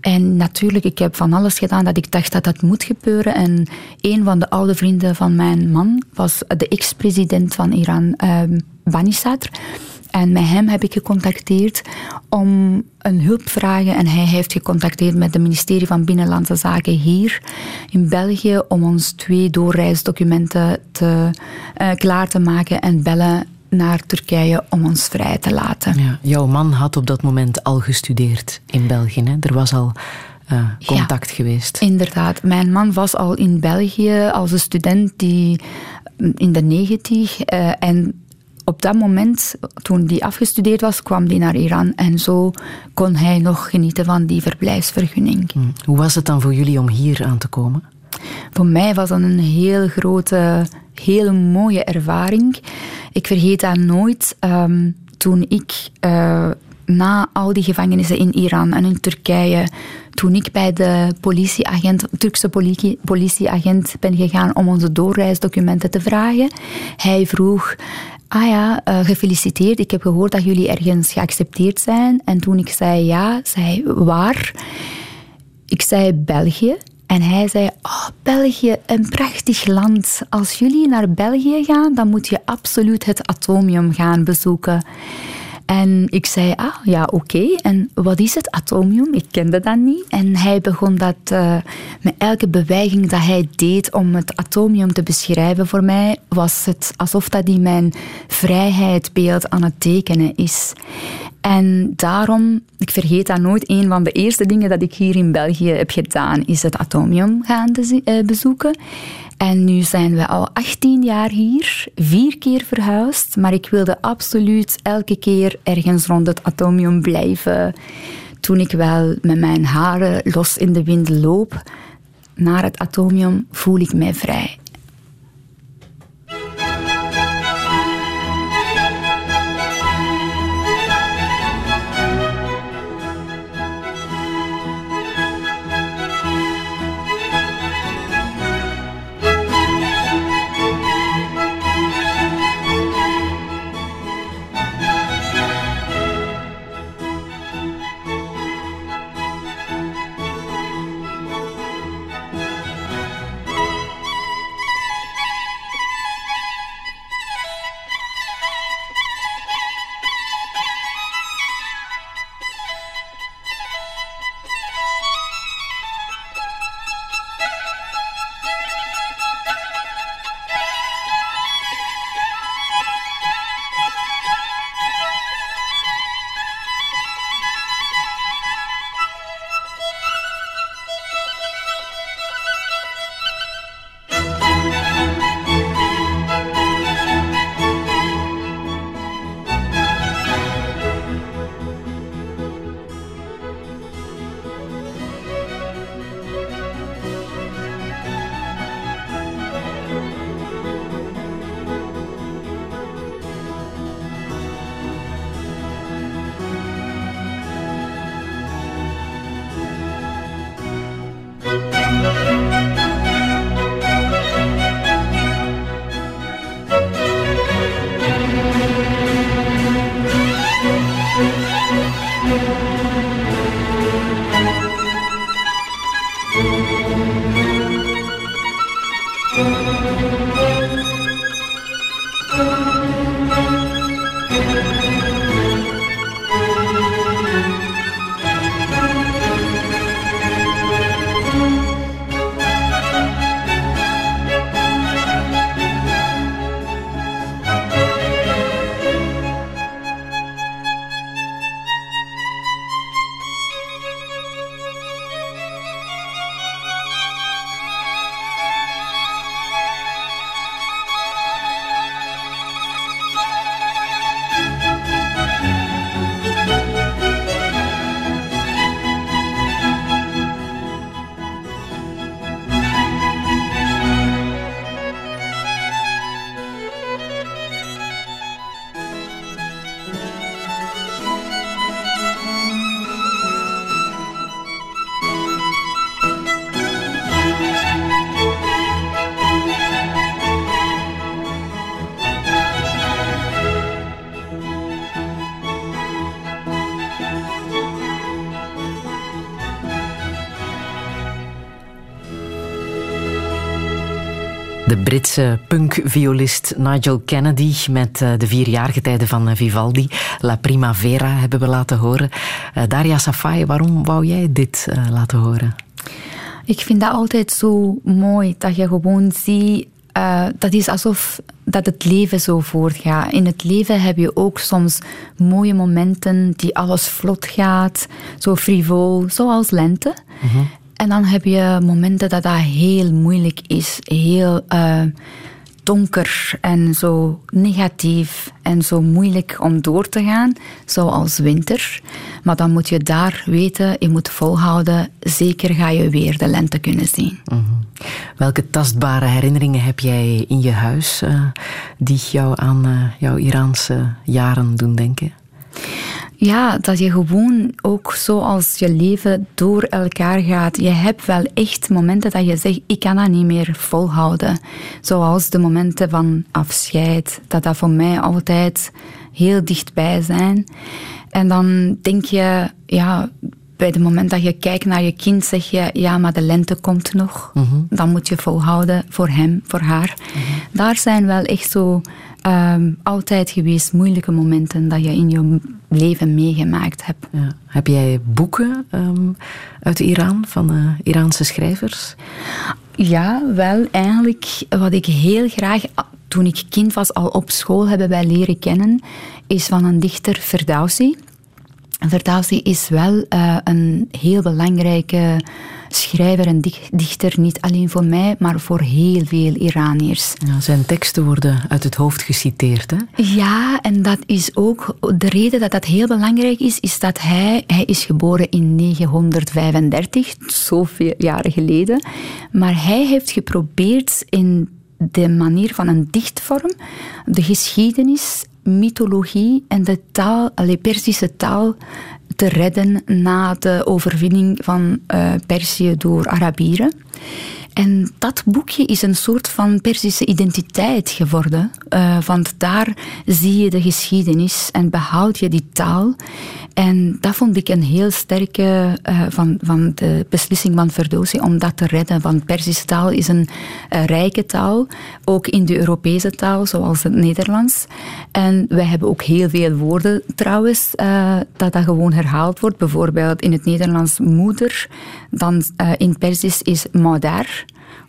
En natuurlijk, ik heb van alles gedaan dat ik dacht dat dat moet gebeuren. En een van de oude vrienden van mijn man was de ex-president van Iran, uh. En met hem heb ik gecontacteerd om een hulp vragen. En hij heeft gecontacteerd met het ministerie van Binnenlandse Zaken hier in België om ons twee doorreisdocumenten te, uh, klaar te maken en bellen naar Turkije om ons vrij te laten. Ja, jouw man had op dat moment al gestudeerd in België. Hè? Er was al uh, contact ja, geweest. Inderdaad. Mijn man was al in België als een student die in de negentig. Uh, en op dat moment, toen hij afgestudeerd was, kwam hij naar Iran. En zo kon hij nog genieten van die verblijfsvergunning. Hm. Hoe was het dan voor jullie om hier aan te komen? Voor mij was dat een heel grote, hele mooie ervaring. Ik vergeet dat nooit. Um, toen ik uh, na al die gevangenissen in Iran en in Turkije, toen ik bij de politieagent, Turkse politie, politieagent ben gegaan om onze doorreisdocumenten te vragen, hij vroeg. Ah ja, uh, gefeliciteerd. Ik heb gehoord dat jullie ergens geaccepteerd zijn. En toen ik zei ja, zei waar? Ik zei België. En hij zei, oh, België, een prachtig land. Als jullie naar België gaan, dan moet je absoluut het atomium gaan bezoeken. En ik zei, ah ja, oké. En wat is het atomium? Ik kende dat niet. En hij begon dat uh, met elke beweging dat hij deed om het atomium te beschrijven voor mij, was het alsof dat hij mijn vrijheidbeeld aan het tekenen is. En daarom, ik vergeet dat nooit, een van de eerste dingen dat ik hier in België heb gedaan, is het atomium gaan eh, bezoeken. En nu zijn we al 18 jaar hier, vier keer verhuisd, maar ik wilde absoluut elke keer ergens rond het atomium blijven. Toen ik wel met mijn haren los in de wind loop naar het atomium, voel ik mij vrij. Britse punkviolist Nigel Kennedy met eh, de vier jaargetijden van eh, Vivaldi. La Primavera hebben we laten horen. Uh, Daria Safai, waarom wou jij dit laten horen? Ik vind dat altijd zo mooi, dat je gewoon ziet... Uh, dat is alsof dat het leven zo voortgaat. In het leven heb je ook soms mooie momenten die alles vlot gaat, zo frivol, zoals lente. Mm -hmm. En dan heb je momenten dat dat heel moeilijk is, heel uh, donker en zo negatief en zo moeilijk om door te gaan, zoals winter. Maar dan moet je daar weten, je moet volhouden, zeker ga je weer de lente kunnen zien. -hmm. Welke tastbare herinneringen heb jij in je huis uh, die jou aan uh, jouw Iraanse jaren doen denken? Ja, dat je gewoon ook zoals je leven door elkaar gaat. Je hebt wel echt momenten dat je zegt, ik kan dat niet meer volhouden. Zoals de momenten van afscheid, dat dat voor mij altijd heel dichtbij zijn. En dan denk je, ja, bij het moment dat je kijkt naar je kind, zeg je, ja, maar de lente komt nog. Mm -hmm. Dan moet je volhouden voor hem, voor haar. Mm -hmm. Daar zijn wel echt zo um, altijd geweest moeilijke momenten dat je in je leven meegemaakt hebt. Ja. Heb jij boeken um, uit Iran, van uh, Iraanse schrijvers? Ja, wel. Eigenlijk wat ik heel graag, toen ik kind was, al op school hebben wij leren kennen, is van een dichter Ferdowsi. Ferdowsi is wel uh, een heel belangrijke schrijver en dichter, niet alleen voor mij, maar voor heel veel Iraniërs. Ja, zijn teksten worden uit het hoofd geciteerd, hè? Ja, en dat is ook de reden dat dat heel belangrijk is, is dat hij, hij is geboren in 935, zoveel jaren geleden, maar hij heeft geprobeerd in de manier van een dichtvorm de geschiedenis mythologie en de taal, de Persische taal te redden na de overwinning van uh, Perzië door Arabieren. En dat boekje is een soort van Persische identiteit geworden. Uh, want daar zie je de geschiedenis en behoud je die taal. En dat vond ik een heel sterke uh, van, van de beslissing van Ferdowsi om dat te redden. Want Persische taal is een uh, rijke taal, ook in de Europese taal, zoals het Nederlands. En wij hebben ook heel veel woorden trouwens, dat dat gewoon herhaald wordt. Bijvoorbeeld in het Nederlands moeder, dan in Persisch is madar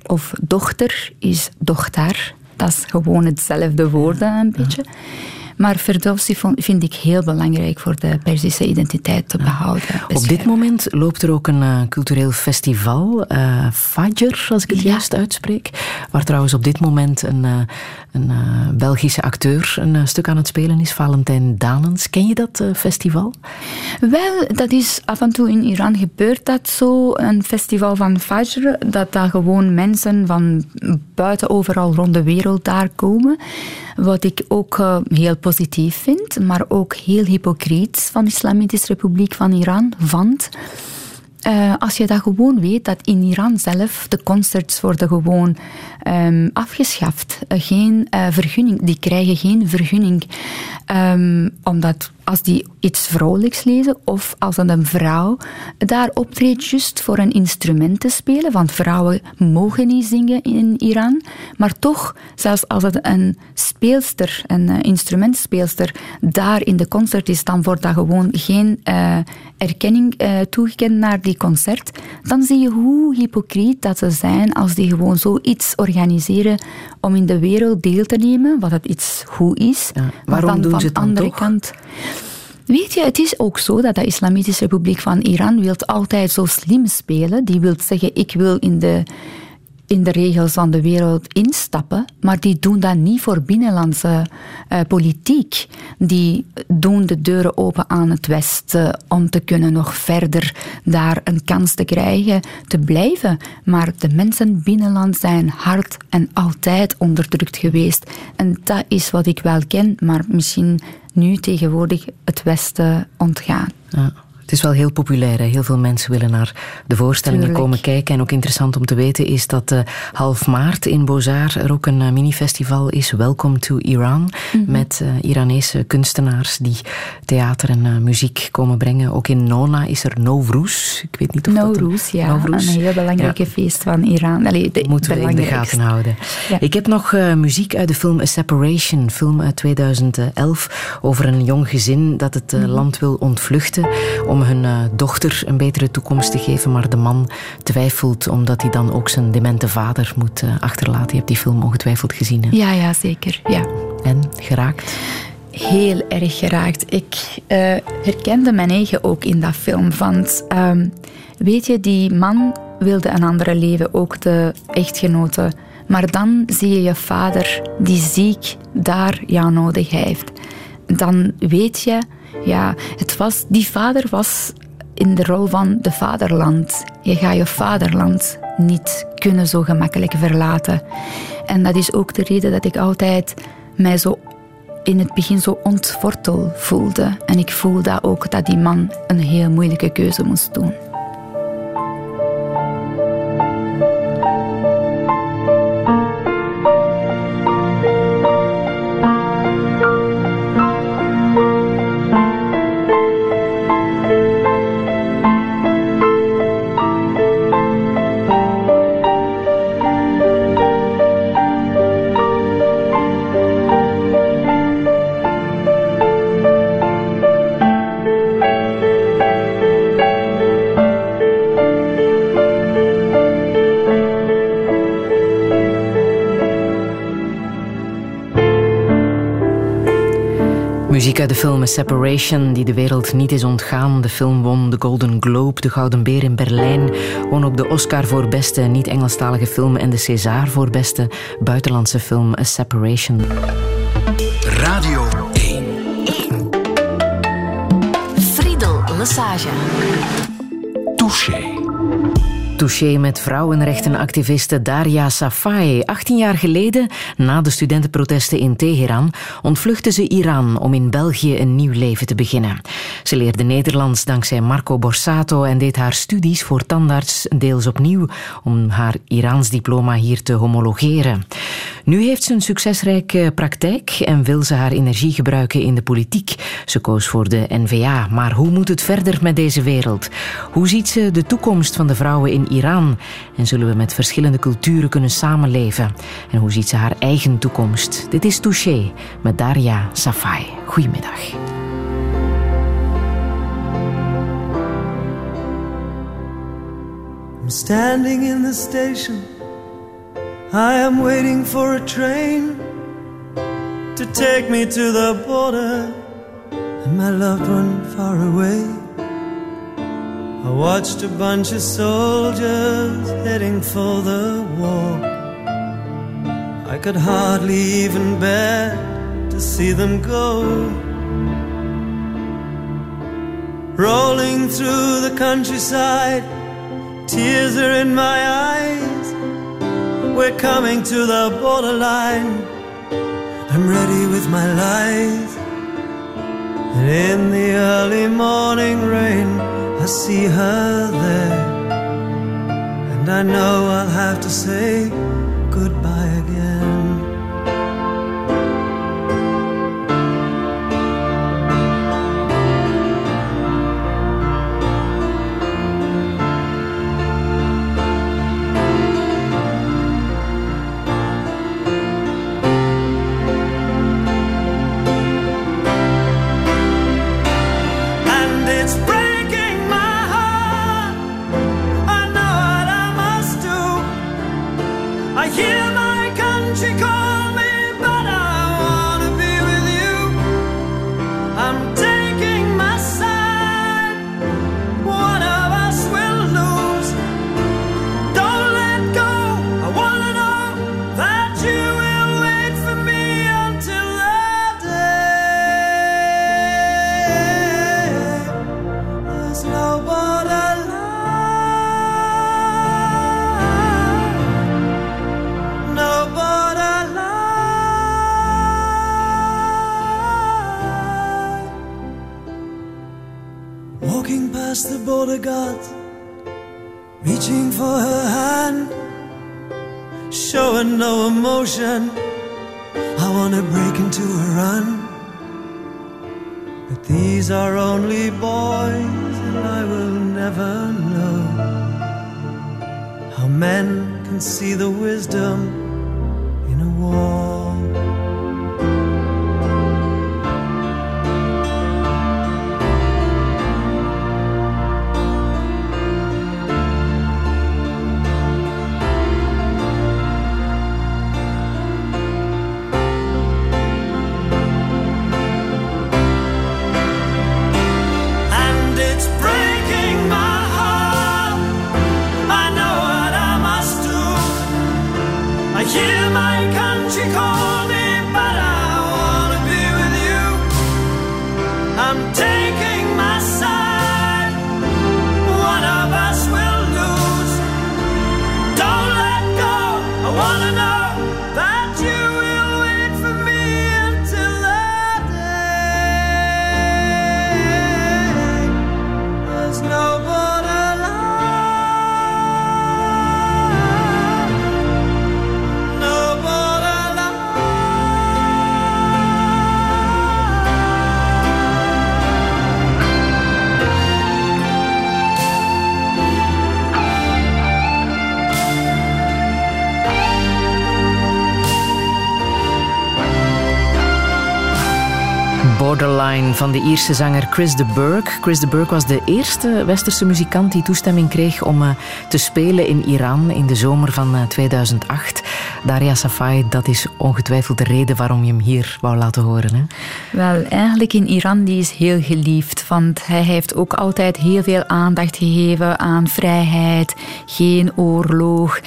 of dochter is dochter. Dat is gewoon hetzelfde woorden een beetje. Maar Ferdowsi vind ik heel belangrijk voor de Perzische identiteit te behouden. Op dit moment loopt er ook een uh, cultureel festival, uh, Fajr, als ik het ja. juist uitspreek. Waar trouwens op dit moment een, uh, een Belgische acteur een stuk aan het spelen is, Valentijn Danens. Ken je dat festival? Wel, dat is af en toe in Iran gebeurt dat zo. Een festival van Fajr, dat daar gewoon mensen van buiten overal rond de wereld daar komen. Wat ik ook heel positief vind, maar ook heel hypocriet van de Islamitische Republiek van Iran vond. Uh, als je dat gewoon weet, dat in Iran zelf de concerts worden gewoon um, afgeschaft. Uh, geen uh, vergunning, die krijgen geen vergunning. Um, omdat als die iets vrolijks lezen of als een vrouw daar optreedt just voor een instrument te spelen, want vrouwen mogen niet zingen in Iran, maar toch, zelfs als het een speelster, een uh, instrumentspeelster, daar in de concert is, dan wordt dat gewoon geen uh, erkenning uh, toegekend naar die concert. Dan zie je hoe hypocriet dat ze zijn als die gewoon zoiets organiseren om in de wereld deel te nemen, wat het iets goed is. Ja, waarom dan doen van ze het dan andere toch? kant. Weet je, het is ook zo dat de Islamitische Republiek van Iran wil altijd zo slim spelen. Die wil zeggen, ik wil in de, in de regels van de wereld instappen, maar die doen dat niet voor binnenlandse uh, politiek. Die doen de deuren open aan het Westen om te kunnen nog verder daar een kans te krijgen te blijven. Maar de mensen binnenland zijn hard en altijd onderdrukt geweest. En dat is wat ik wel ken, maar misschien nu tegenwoordig het Westen ontgaan. Ja. Het is wel heel populair. Hè? Heel veel mensen willen naar de voorstellingen Tuurlijk. komen kijken. En ook interessant om te weten is dat uh, half maart in Bozar er ook een uh, minifestival is. Welcome to Iran. Mm -hmm. Met uh, Iranese kunstenaars die theater en muziek komen brengen. Ook in Nona is er Nowruz. Ik weet niet of Nowruz, dat... ja. Nowruz, een heel belangrijk ja. feest van Iran. Allee, de Moeten we in de gaten houden. Ja. Ik heb nog muziek uit de film A Separation. Film uit 2011 over een jong gezin dat het mm -hmm. land wil ontvluchten om hun uh, dochter een betere toekomst te geven, maar de man twijfelt omdat hij dan ook zijn demente vader moet uh, achterlaten. Je hebt die film ongetwijfeld gezien. Hè? Ja, ja, zeker. Ja. En geraakt? Heel erg geraakt. Ik uh, herkende mijn eigen ook in dat film. Want um, weet je, die man wilde een andere leven, ook de echtgenote. Maar dan zie je je vader die ziek daar jou nodig heeft. Dan weet je ja, het was, die vader was in de rol van de vaderland. Je gaat je vaderland niet kunnen zo gemakkelijk verlaten. En dat is ook de reden dat ik altijd mij zo in het begin zo ontwortel voelde. En ik voelde ook dat die man een heel moeilijke keuze moest doen. Muziek uit de film Separation, die de wereld niet is ontgaan. De film won de Golden Globe, de Gouden Beer in Berlijn. Won ook de Oscar voor beste niet-Engelstalige film en de César voor beste buitenlandse film A Separation. Radio 1. 1. Friedel Lesage. Touché. Met vrouwenrechtenactiviste Daria Safai. 18 jaar geleden, na de studentenprotesten in Teheran, ontvluchtte ze Iran om in België een nieuw leven te beginnen. Ze leerde Nederlands dankzij Marco Borsato en deed haar studies voor tandarts deels opnieuw om haar Iraans diploma hier te homologeren. Nu heeft ze een succesrijke praktijk en wil ze haar energie gebruiken in de politiek. Ze koos voor de NVA. Maar hoe moet het verder met deze wereld? Hoe ziet ze de toekomst van de vrouwen in Iran? En zullen we met verschillende culturen kunnen samenleven? En hoe ziet ze haar eigen toekomst? Dit is Touché met Daria Safai. Goedemiddag. I'm standing in the station. I am waiting for a train to take me to the border and my loved one far away. I watched a bunch of soldiers heading for the war. I could hardly even bear to see them go. Rolling through the countryside, tears are in my eyes. We're coming to the borderline. I'm ready with my lies. And in the early morning rain, I see her there. And I know I'll have to say the reaching for her hand, showing no emotion. I wanna break into a run. But these are only boys, and I will never know how men can see the wisdom van de Ierse zanger Chris de Burgh. Chris de Burgh was de eerste westerse muzikant die toestemming kreeg om uh, te spelen in Iran in de zomer van uh, 2008. Daria Safai, dat is ongetwijfeld de reden waarom je hem hier wou laten horen. Hè? Wel, eigenlijk in Iran die is heel geliefd, want hij heeft ook altijd heel veel aandacht gegeven aan vrijheid, geen oorlog.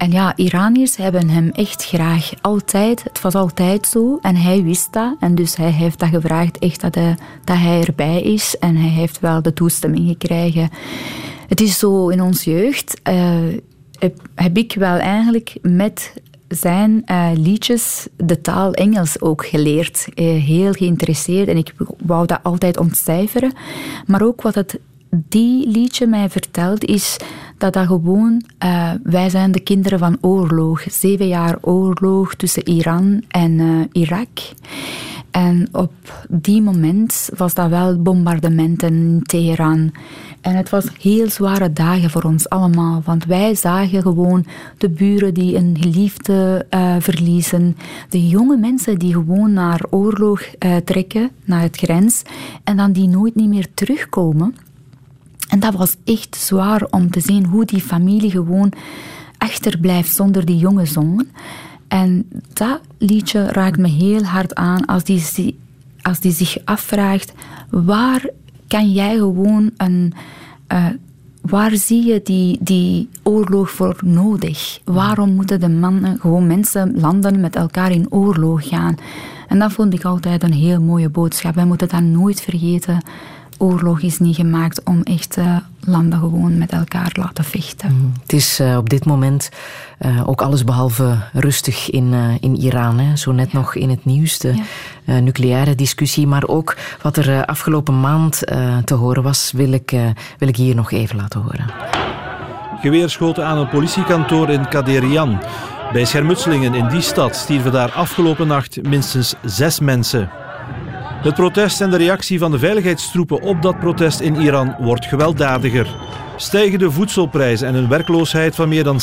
En ja, Iraniërs hebben hem echt graag. Altijd. Het was altijd zo. En hij wist dat. En dus hij heeft dat gevraagd echt dat hij, erbij is. En hij heeft wel de toestemming gekregen. Het is zo in ons jeugd. Uh, heb, ik wel eigenlijk met zijn uh, liedjes de taal Engels ook geleerd. Uh, heel geïnteresseerd. En ik wou dat altijd ontcijferen. Maar ook wat het die liedje mij vertelt, is dat dat gewoon... Uh, wij zijn de kinderen van oorlog. Zeven jaar oorlog tussen Iran en uh, Irak. En op die moment was dat wel bombardementen in Teheran. En het was heel zware dagen voor ons allemaal. Want wij zagen gewoon de buren die een geliefde uh, verliezen. De jonge mensen die gewoon naar oorlog trekken, naar het grens. En dan die nooit niet meer terugkomen. En dat was echt zwaar om te zien hoe die familie gewoon achterblijft zonder die jonge zoon. En dat liedje raakt me heel hard aan als die, als die zich afvraagt: waar kan jij gewoon een. Uh, waar zie je die, die oorlog voor nodig? Waarom moeten de mannen, gewoon mensen, landen met elkaar in oorlog gaan? En dat vond ik altijd een heel mooie boodschap. Wij moeten dat nooit vergeten oorlog is niet gemaakt om echt uh, landen gewoon met elkaar laten vechten. Mm. Het is uh, op dit moment uh, ook allesbehalve rustig in, in Iran. Hè. Zo net ja. nog in het nieuws, de ja. nucleaire discussie. Maar ook wat er afgelopen maand te horen was, wil ik, wil ik hier nog even laten horen. Geweerschoten aan een politiekantoor in Kaderian. Bij schermutselingen in die stad stierven daar afgelopen nacht minstens zes mensen. Het protest en de reactie van de veiligheidstroepen op dat protest in Iran wordt gewelddadiger. Stijgende voedselprijzen en een werkloosheid van meer dan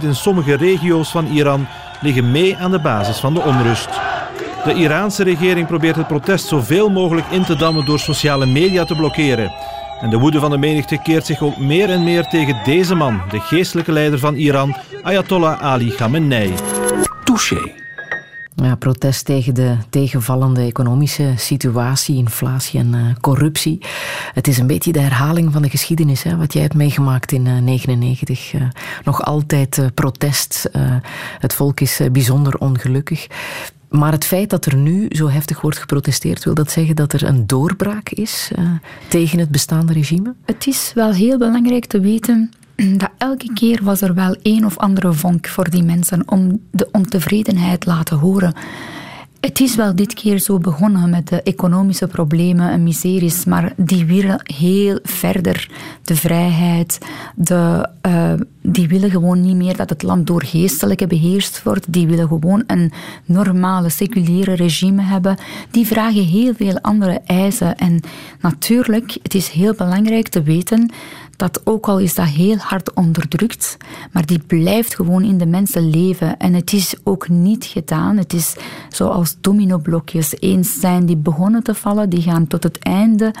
60% in sommige regio's van Iran liggen mee aan de basis van de onrust. De Iraanse regering probeert het protest zoveel mogelijk in te dammen door sociale media te blokkeren. En de woede van de menigte keert zich ook meer en meer tegen deze man, de geestelijke leider van Iran, Ayatollah Ali Khamenei. Touché. Ja, protest tegen de tegenvallende economische situatie, inflatie en uh, corruptie. Het is een beetje de herhaling van de geschiedenis, hè, wat jij hebt meegemaakt in 1999. Uh, uh, nog altijd protest. het volk is bijzonder ongelukkig. Maar het feit dat er nu zo heftig wordt geprotesteerd, wil dat zeggen dat er een doorbraak is tegen het bestaande regime? Het is wel heel belangrijk te weten *clears throat* dat elke keer was er wel een of andere vonk voor die mensen om de ontevredenheid laten horen. Het is wel dit keer zo begonnen met de economische problemen en miseries, maar die willen heel verder. De vrijheid, de, uh, die willen gewoon niet meer dat het land door geestelijke beheerst wordt. Die willen gewoon een normale, seculiere regime hebben. Die vragen heel veel andere eisen. En natuurlijk, het is heel belangrijk te weten dat ook al is dat heel hard onderdrukt, maar die blijft gewoon in de mensen leven. En het is ook niet gedaan. Het is zoals dominoblokjes. Eens zijn die begonnen te vallen, die gaan tot het einde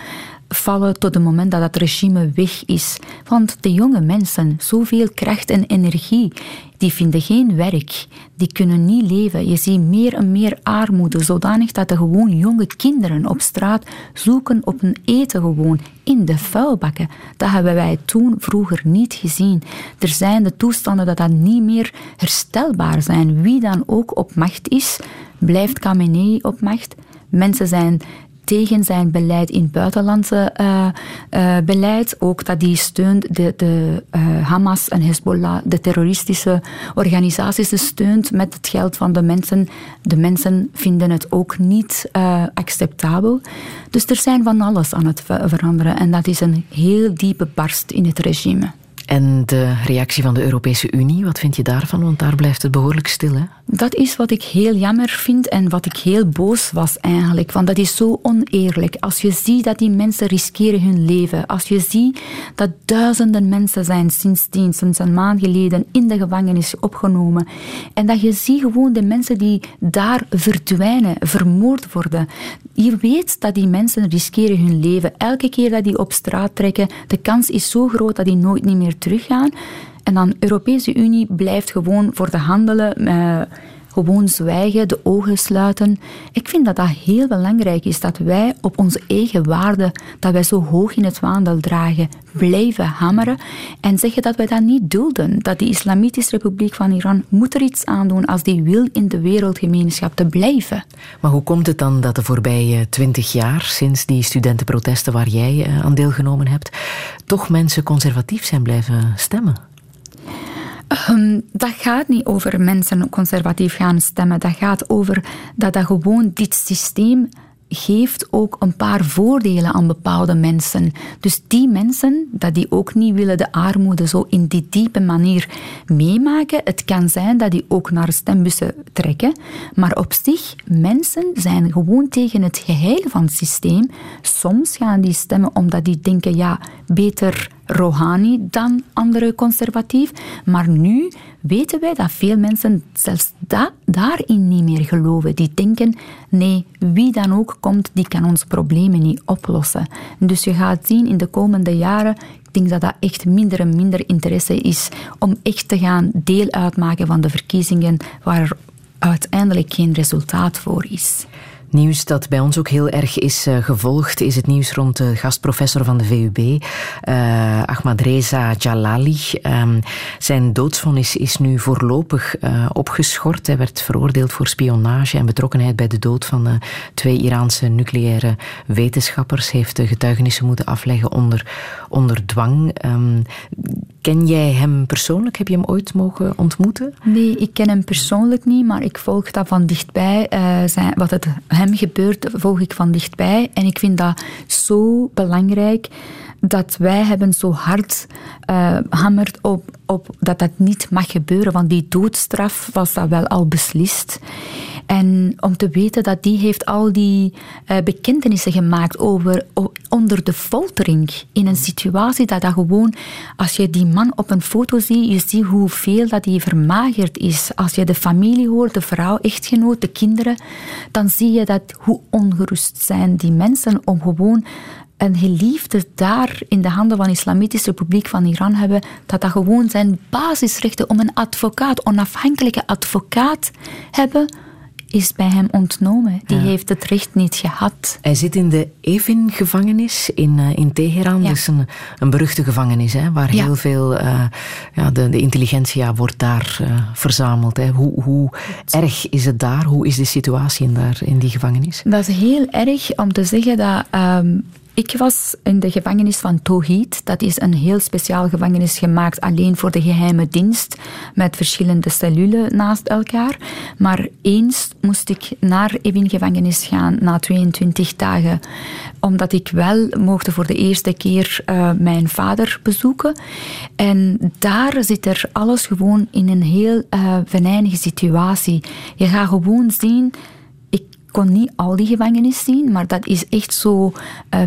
vallen tot het moment dat het regime weg is. Want de jonge mensen, zoveel kracht en energie, die vinden geen werk, die kunnen niet leven. Je ziet meer en meer armoede, zodanig dat de gewoon jonge kinderen op straat zoeken op een eten gewoon in de vuilbakken. Dat hebben wij toen vroeger niet gezien. Er zijn de toestanden dat dat niet meer herstelbaar zijn. Wie dan ook op macht is, blijft Khamenei op macht. Mensen zijn tegen zijn beleid in buitenlandse uh, uh, beleid. Ook dat hij steunt de, de uh, Hamas en Hezbollah, de terroristische organisaties, steunt met het geld van de mensen. De mensen vinden het ook niet acceptabel. Dus er zijn van alles aan het veranderen. En dat is een heel diepe barst in het regime. En de reactie van de Europese Unie, wat vind je daarvan? Want daar blijft het behoorlijk stil, hè? Dat is wat ik heel jammer vind en wat ik heel boos was eigenlijk. Want dat is zo oneerlijk. Als je ziet dat die mensen riskeren hun leven. Als je ziet dat duizenden mensen zijn sindsdien, sinds een maand geleden, in de gevangenis opgenomen. En dat je ziet gewoon de mensen die daar verdwijnen, vermoord worden. Je weet dat die mensen riskeren hun leven. Elke keer dat die op straat trekken, de kans is zo groot dat die nooit niet meer teruggaan. En dan Europese Unie blijft gewoon voor de handelen, uh, gewoon zwijgen, de ogen sluiten. Ik vind dat dat heel belangrijk is, dat wij op onze eigen waarden, dat wij zo hoog in het vaandel dragen, blijven hameren en zeggen dat wij dat niet dulden. Dat de Islamitische Republiek van Iran moet er iets aan doen als die wil in de wereldgemeenschap te blijven. Maar hoe komt het dan dat de voorbije twintig jaar, sinds die studentenprotesten waar jij eh, aan deelgenomen hebt, toch mensen conservatief zijn blijven stemmen? Um, dat gaat niet over mensen conservatief gaan stemmen. Dat gaat over dat dat gewoon dit systeem geeft ook een paar voordelen aan bepaalde mensen. Dus die mensen, dat die ook niet willen de armoede zo in die diepe manier meemaken, het kan zijn dat die ook naar stembussen trekken, maar op zich, mensen zijn gewoon tegen het geheel van het systeem. Soms gaan die stemmen omdat die denken, ja, beter Rouhani dan andere conservatief. Maar nu weten wij dat veel mensen zelfs da daarin niet meer geloven. Die denken, nee, wie dan ook komt, die kan ons problemen niet oplossen. Dus je gaat zien in de komende jaren ik denk dat dat echt minder en minder interesse is om echt te gaan deel uitmaken van de verkiezingen waar er uiteindelijk geen resultaat voor is. Nieuws dat bij ons ook heel erg is uh, gevolgd is het nieuws rond de gastprofessor van de VUB, eh, Ahmadreza Jalali. Um, zijn doodsvonnis is nu voorlopig uh, opgeschort. Hij werd veroordeeld voor spionage en betrokkenheid bij de dood van twee Iraanse nucleaire wetenschappers. Heeft de getuigenissen moeten afleggen onder, onder dwang. Um, ken jij hem persoonlijk? Heb je hem ooit mogen ontmoeten? Nee, ik ken hem persoonlijk niet, maar ik volg dat van dichtbij. zijn, wat het hem gebeurt, volg ik van dichtbij. En ik vind dat zo belangrijk dat wij hebben zo hard uh, hamert op, op dat dat niet mag gebeuren. Want die doodstraf was dat wel al beslist. En om te weten dat die heeft al die uh, bekentenissen gemaakt over, onder de foltering. In een situatie dat dat gewoon, als je die man op een foto ziet, je ziet hoeveel dat hij vermagerd is. Als je de familie hoort, de vrouw, echtgenoot, de kinderen, dan zie je dat hoe ongerust zijn die mensen om gewoon een geliefde daar in de handen van de Islamitische Republiek van Iran hebben, dat dat gewoon zijn basisrechten om een advocaat, onafhankelijke advocaat hebben, is bij hem ontnomen. Die heeft het recht niet gehad. Hij zit in de Evin-gevangenis in, uh, in Teheran. Ja. Dat is een, een beruchte gevangenis, hè, waar heel veel... Uh, ja, de, de intelligentia wordt daar uh, verzameld. Hè. Hoe, hoe erg is het daar? Hoe is de situatie in, daar, in die gevangenis? Dat is heel erg om te zeggen dat... Um, Ik was in de gevangenis van Tohid. Dat is een heel speciaal gevangenis gemaakt alleen voor de geheime dienst, met verschillende cellulen naast elkaar. Maar eens moest ik naar Evin gevangenis gaan na 22 dagen, omdat ik wel mocht voor de eerste keer uh, mijn vader bezoeken. En daar zit er alles gewoon in een heel uh, venijnige situatie. Je gaat gewoon zien kon niet al die gevangenis zien, maar dat is echt zo. Uh,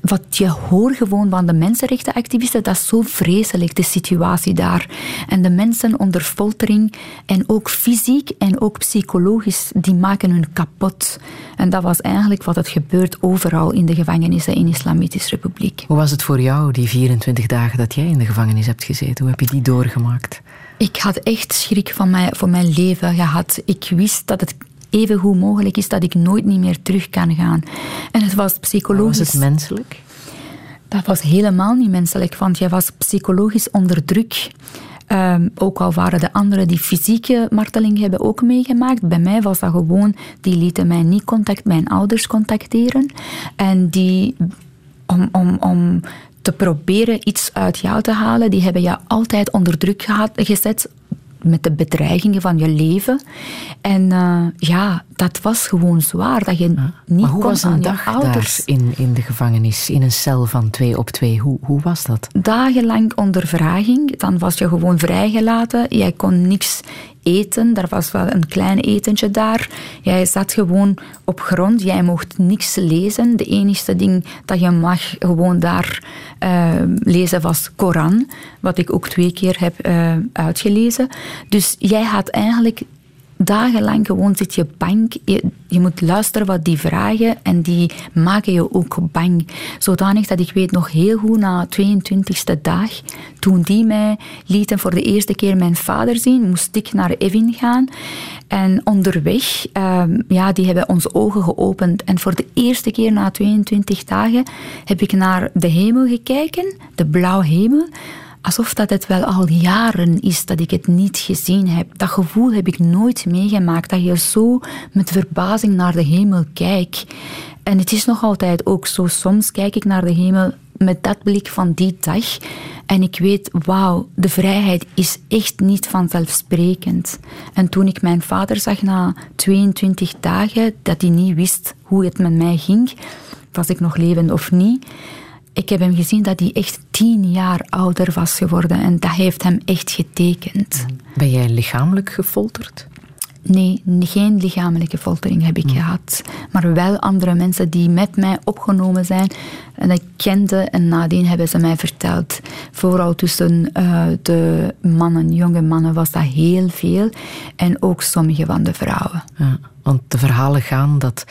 wat je hoort gewoon van de mensenrechtenactivisten, dat is zo vreselijk, de situatie daar. En de mensen onder foltering, en ook fysiek en ook psychologisch, die maken hun kapot. En dat was eigenlijk wat het gebeurt overal in de gevangenissen in de Islamitische Republiek. Hoe was het voor jou, die 24 dagen dat jij in de gevangenis hebt gezeten? Hoe heb je die doorgemaakt? Ik had echt schrik van mijn, voor mijn leven gehad. Ik wist dat het even goed mogelijk is dat ik nooit niet meer terug kan gaan. En het was psychologisch. Was het menselijk? Dat was helemaal niet menselijk, want jij was psychologisch onder druk. Um, ook al waren de anderen die fysieke marteling hebben ook meegemaakt. Bij mij was dat gewoon, die lieten mij niet contact, mijn ouders contacteren. En die, om, om, om te proberen iets uit jou te halen, die hebben je altijd onder druk gehad, gezet met de bedreigingen van je leven. En uh, ja, dat was gewoon zwaar. Dat je ja. niet maar hoe kon was een aan dag je ouders. daar in, in de gevangenis, in een cel van twee op twee? Hoe, hoe was dat? Dagenlang ondervraging. Dan was je gewoon vrijgelaten. Jij kon niks eten. Er was wel een klein etentje daar. Jij zat gewoon op grond. Jij mocht niks lezen. De enige ding dat je mag gewoon daar uh, lezen was Koran. Wat ik ook twee keer heb uh, uitgelezen. Dus jij had eigenlijk dagenlang gewoon zit je bang. Je, moet luisteren wat die vragen en die maken je ook bang. Zodanig dat ik weet nog heel goed na 22e dag, toen die mij lieten voor de eerste keer mijn vader zien, moest ik naar Evin gaan. En onderweg, um, ja, die hebben onze ogen geopend. En voor de eerste keer na 22 dagen heb ik naar de hemel gekeken, de blauwe hemel alsof dat het wel al jaren is dat ik het niet gezien heb. Dat gevoel heb ik nooit meegemaakt, dat je zo met verbazing naar de hemel kijkt. En het is nog altijd ook zo, soms kijk ik naar de hemel met dat blik van die dag en ik weet, wauw, de vrijheid is echt niet vanzelfsprekend. En toen ik mijn vader zag na 22 dagen, dat hij niet wist hoe het met mij ging, was ik nog levend of niet, ik heb hem gezien dat hij echt tien jaar ouder was geworden. En dat heeft hem echt getekend. Ben jij lichamelijk gefolterd? Nee, geen lichamelijke foltering heb ik gehad. Maar wel andere mensen die met mij opgenomen zijn. En ik kende en nadien hebben ze mij verteld. Vooral tussen uh, de mannen, jonge mannen, was dat heel veel. En ook sommige van de vrouwen. Ja, want de verhalen gaan dat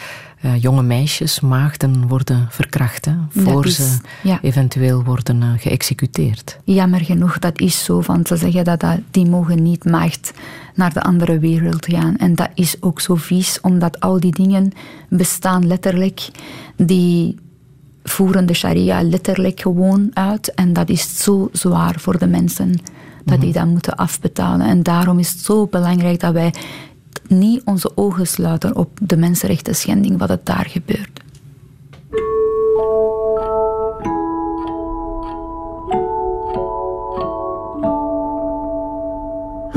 uh, jonge meisjes, maagden worden verkracht, hè, voor is, ze ja. eventueel worden uh, geëxecuteerd. Jammer genoeg, dat is zo. Want ze zeggen dat, dat die mogen niet maagd naar de andere wereld gaan. En dat is ook zo vies, omdat al die dingen bestaan letterlijk. Die voeren de sharia letterlijk gewoon uit. En dat is zo zwaar voor de mensen dat die dat moeten afbetalen. En daarom is het zo belangrijk dat wij niet onze ogen sluiten op de mensenrechten schending wat het daar gebeurt.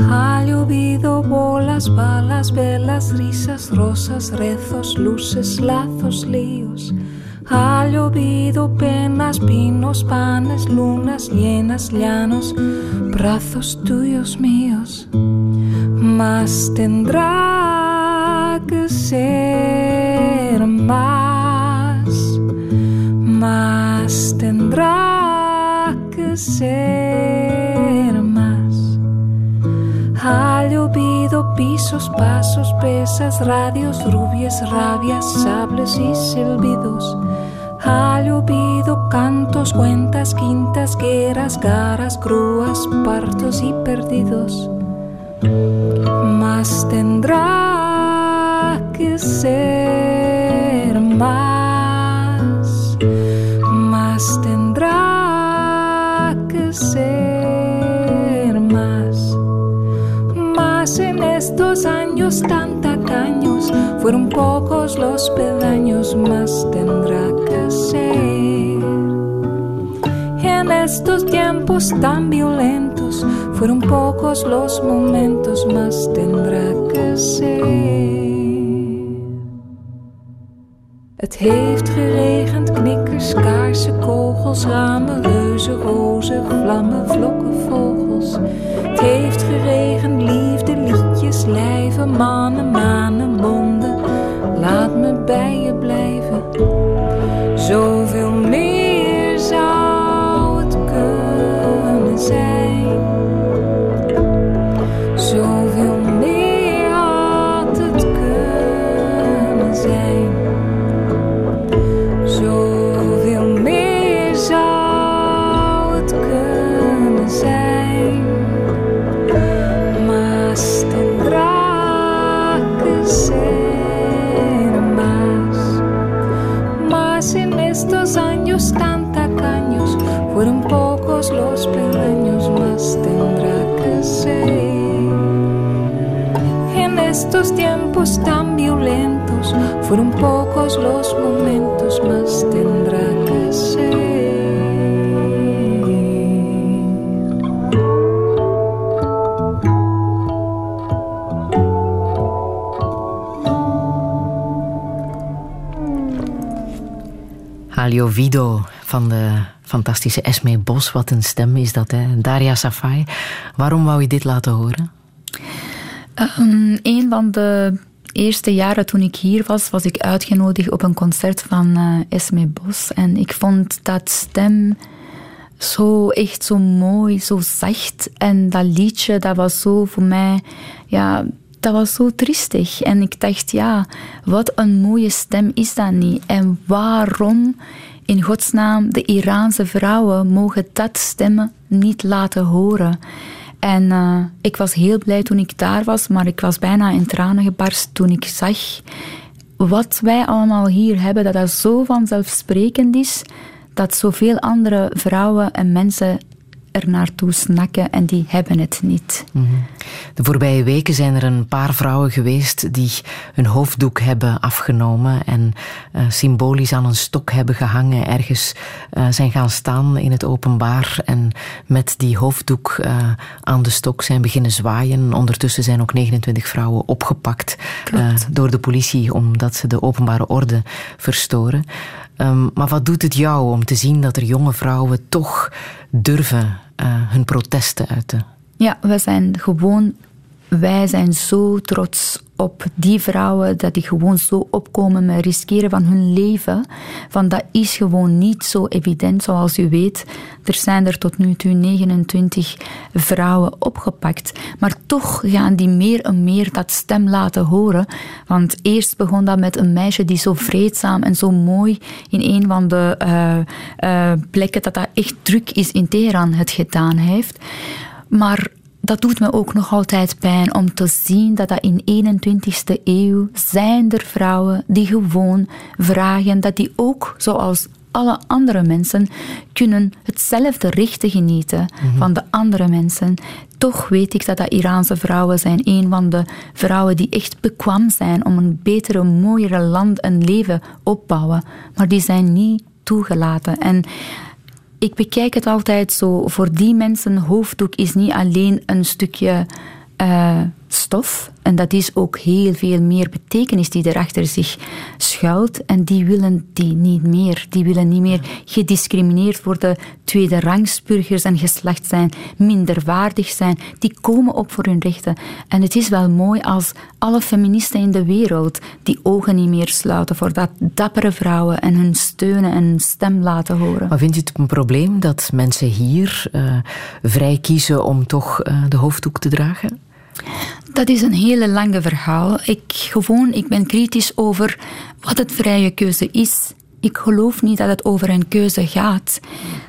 Ha llovido bolas, balas, velas, risas, rosas, rezos, luces, lazos, líos. Ha llovido penas, pinos, panes, lunas llenas, llanos, brazos tuyos míos. Más tendrá que ser más, más tendrá que ser más. Ha llovido pisos, pasos, pesas, radios, rubias, rabias, sables y silbidos. Ha llovido cantos, cuentas, quintas, guerras, garas, grúas, partos y perdidos más tendrá que ser más, más tendrá que ser más, más en estos años tan tacaños fueron pocos los peldaños más tendrá que ser. En estos tiempos tan violentos fueron pocos los momentos más tendrá que ser. Het heeft geregend, knikkers, kaarsen, kogels, ramen, reuzen, rozen, vlammen, vlokken, vogels. Het heeft geregend, liefde, liedjes, lijven, mannen, tiempos tan violentos fueron pocos los momentos, más tendrá que ser. Halio Vido van de fantastische Esme Bos. Wat een stem is dat, hè? Daria Safai. Waarom wou je dit laten horen? Um, een van de eerste jaren toen ik hier was, was ik uitgenodigd op een concert van uh, Esme Bos. En ik vond dat stem zo echt zo mooi, zo zacht. En dat liedje, dat was zo voor mij, ja, dat was zo triestig. En ik dacht, ja, wat een mooie stem is dat niet? En waarom in godsnaam de Iraanse vrouwen mogen dat stemmen niet laten horen? En uh, ik was heel blij toen ik daar was, maar ik was bijna in tranen gebarst toen ik zag wat wij allemaal hier hebben, dat dat zo vanzelfsprekend is, dat zoveel andere vrouwen en mensen er naartoe snakken en die hebben het niet. -hmm. De voorbije weken zijn er een paar vrouwen geweest die hun hoofddoek hebben afgenomen en uh, symbolisch aan een stok hebben gehangen, ergens uh, zijn gaan staan in het openbaar en met die hoofddoek uh, aan de stok zijn beginnen zwaaien. Ondertussen zijn ook 29 vrouwen opgepakt door de politie omdat ze de openbare orde verstoren. Um, maar wat doet het jou om te zien dat er jonge vrouwen toch durven uh, hun protesten uiten? Ja, we zijn gewoon, wij zijn zo trots op die vrouwen dat die gewoon zo opkomen met riskeren van hun leven. Van dat is gewoon niet zo evident, zoals u weet. Er zijn er tot nu toe 29 vrouwen opgepakt. Maar toch gaan die meer en meer dat stem laten horen. Want eerst begon dat met een meisje die zo vreedzaam en zo mooi in een van de uh, uh, plekken dat dat echt druk is in Teheran het gedaan heeft. Maar dat doet me ook nog altijd pijn om te zien dat, dat in 21ste eeuw zijn er vrouwen die gewoon vragen dat die ook, zoals alle andere mensen, kunnen hetzelfde rechten genieten mm-hmm. van de andere mensen. Toch weet ik dat dat Iraanse vrouwen zijn een van de vrouwen die echt bekwam zijn om een betere, mooiere land en leven opbouwen. Maar die zijn niet toegelaten. En ik bekijk het altijd zo. Voor die mensen, hoofddoek is niet alleen een stukje uh, stof. En dat is ook heel veel meer betekenis die erachter zich schuilt. En die willen die niet meer. Die willen niet meer gediscrimineerd worden, tweede rangsburgers en geslacht zijn, minderwaardig zijn. Die komen op voor hun rechten. En het is wel mooi als alle feministen in de wereld die ogen niet meer sluiten voor dat dappere vrouwen en hun steunen en stem laten horen. Maar vind je het een probleem dat mensen hier uh, vrij kiezen om toch uh, de hoofddoek te dragen? Dat is een hele lange verhaal. Ik, gewoon, ik ben kritisch over wat het vrije keuze is. Ik geloof niet dat het over een keuze gaat.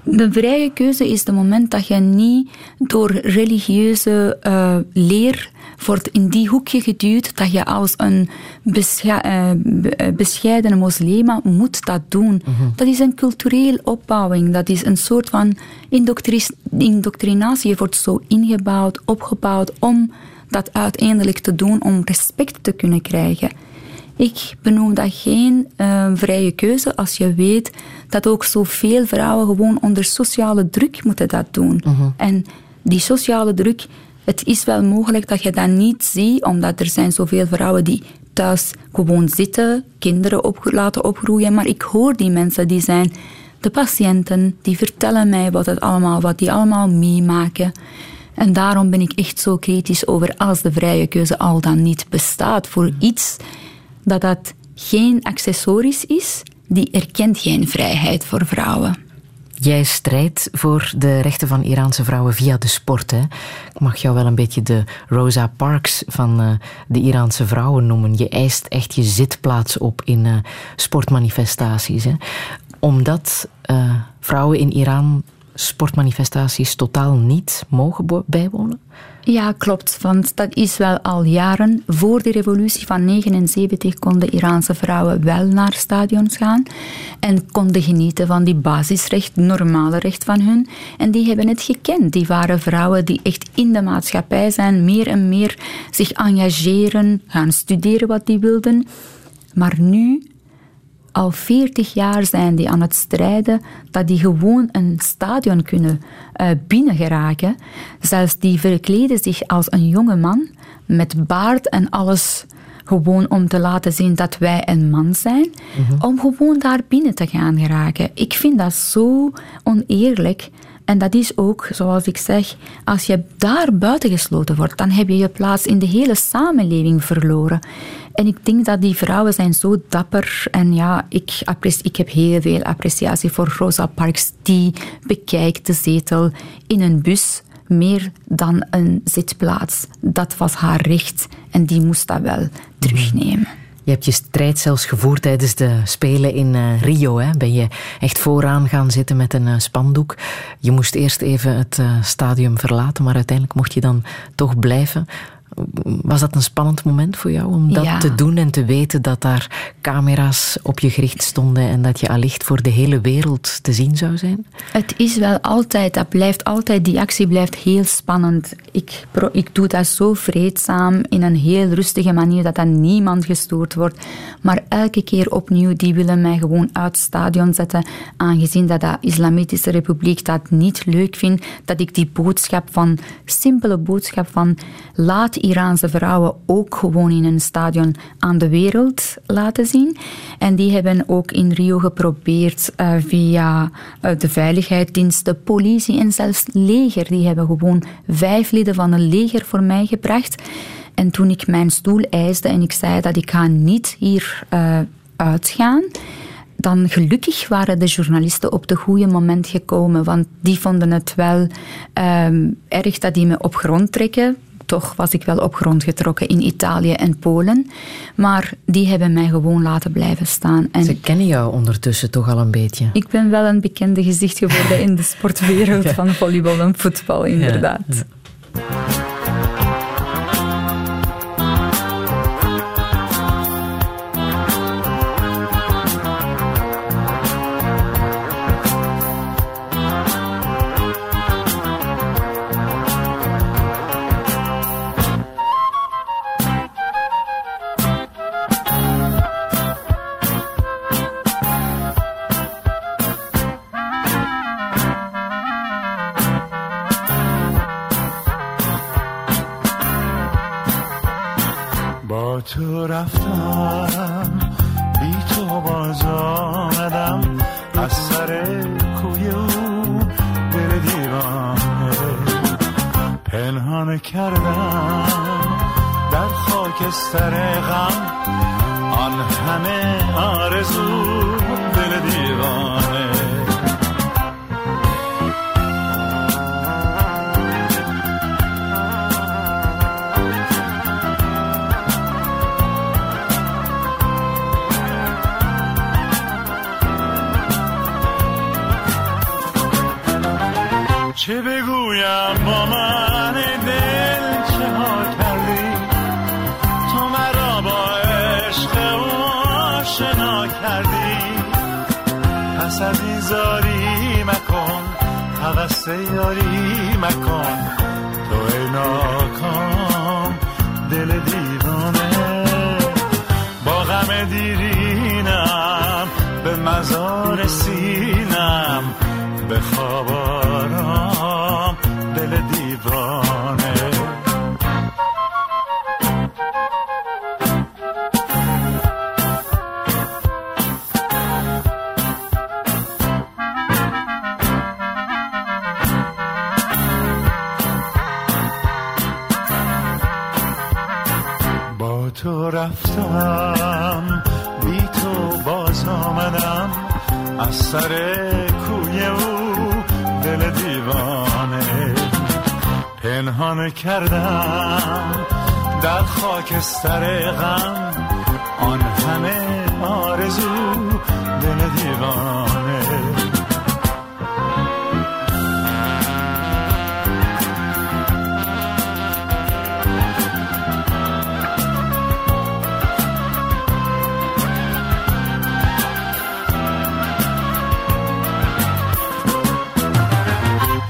De vrije keuze is het moment dat je niet door religieuze uh, leer wordt in die hoekje geduwd dat je als een bescha uh, bescheidene moslima moet dat doen. Uh -huh. Dat is een cultureel opbouwing. Dat is een soort van indoctrinatie. Je wordt zo ingebouwd, opgebouwd om dat uiteindelijk te doen om respect te kunnen krijgen. Ik benoem dat geen uh, vrije keuze als je weet dat ook zoveel vrouwen gewoon onder sociale druk moeten dat doen. Mhm. En die sociale druk, het is wel mogelijk dat je dat niet ziet, omdat er zijn zoveel vrouwen die thuis gewoon zitten, kinderen op, laten opgroeien. Maar ik hoor die mensen, die zijn de patiënten, die vertellen mij wat, het allemaal, wat die allemaal meemaken. En daarom ben ik echt zo kritisch over als de vrije keuze al dan niet bestaat voor iets dat dat geen accessoris is, die erkent geen vrijheid voor vrouwen. Jij strijdt voor de rechten van Iraanse vrouwen via de sport. Hè? Ik mag jou wel een beetje de Rosa Parks van uh, de Iraanse vrouwen noemen. Je eist echt je zitplaats op in uh, sportmanifestaties. Hè? Omdat uh, vrouwen in Iran sportmanifestaties totaal niet mogen bijwonen? Ja, klopt. Want dat is wel al jaren. Voor de revolutie van 79 konden Iraanse vrouwen wel naar stadions gaan en konden genieten van die basisrecht, normale recht van hun. En die hebben het gekend. Die waren vrouwen die echt in de maatschappij zijn, meer en meer zich engageren, gaan studeren wat die wilden. Maar nu al 40 jaar zijn die aan het strijden dat die gewoon een stadion kunnen uh, binnengeraken. Zelfs die verkleden zich als een jonge man met baard en alles gewoon om te laten zien dat wij een man zijn, Mhm. om gewoon daar binnen te gaan geraken. Ik vind dat zo oneerlijk. En dat is ook, zoals ik zeg, als je daar buitengesloten wordt, dan heb je je plaats in de hele samenleving verloren. En ik denk dat die vrouwen zijn zo dapper. En ja, ik, ik heb heel veel appreciatie voor Rosa Parks. Die bekijkt de zetel in een bus meer dan een zitplaats. Dat was haar recht en die moest dat wel terugnemen. Je hebt je strijd zelfs gevoerd tijdens de Spelen in uh, Rio. Hè? Ben je echt vooraan gaan zitten met een uh, spandoek. Je moest eerst even het uh, stadium verlaten, maar uiteindelijk mocht je dan toch blijven. Was dat een spannend moment voor jou om dat ja. te doen en te weten dat daar camera's op je gericht stonden en dat je allicht voor de hele wereld te zien zou zijn? Het is wel altijd, dat blijft altijd, die actie blijft heel spannend. Ik, ik doe dat zo vreedzaam, in een heel rustige manier, dat dan niemand gestoord wordt. Maar elke keer opnieuw, die willen mij gewoon uit het stadion zetten, aangezien dat de Islamitische Republiek dat niet leuk vindt, dat ik die boodschap van, simpele boodschap van, laat Iraanse vrouwen ook gewoon in een stadion aan de wereld laten zien. En die hebben ook in Rio geprobeerd uh, via uh, de veiligheidsdienst, de politie en zelfs leger. Die hebben gewoon vijf leden van een leger voor mij gebracht. En toen ik mijn stoel eiste en ik zei dat ik ga niet hier uh, uitgaan, dan gelukkig waren de journalisten op het goede moment gekomen, want die vonden het wel um, erg dat die me op grond trekken toch was ik wel op grond getrokken in Italië en Polen. Maar die hebben mij gewoon laten blijven staan. En Ze kennen jou ondertussen toch al een beetje? Ik ben wel een bekende gezicht geworden in de sportwereld *laughs* ja. van volleybal en voetbal, inderdaad. Ja. تو رفتم بی تو باز آمدم. از سر کوی او دل دیوانه. پنهان کردم در خاکستر غم. آن همه آرزو دل دیوانه. چه بگویم با من دل چه ها کردی؟ تو مرا با عشق و آشنا کردی. پس از این زاری مکن حوث یاری مکن. تو ای ناکام دل دیوانه. با غم دیرینم به مزار سینم. به خواب رفتم. بی تو باز آمدم. از سر کوی او دل دیوانه پنهان کردم. در خاکستر غم آن همه آرزو دل دیوانه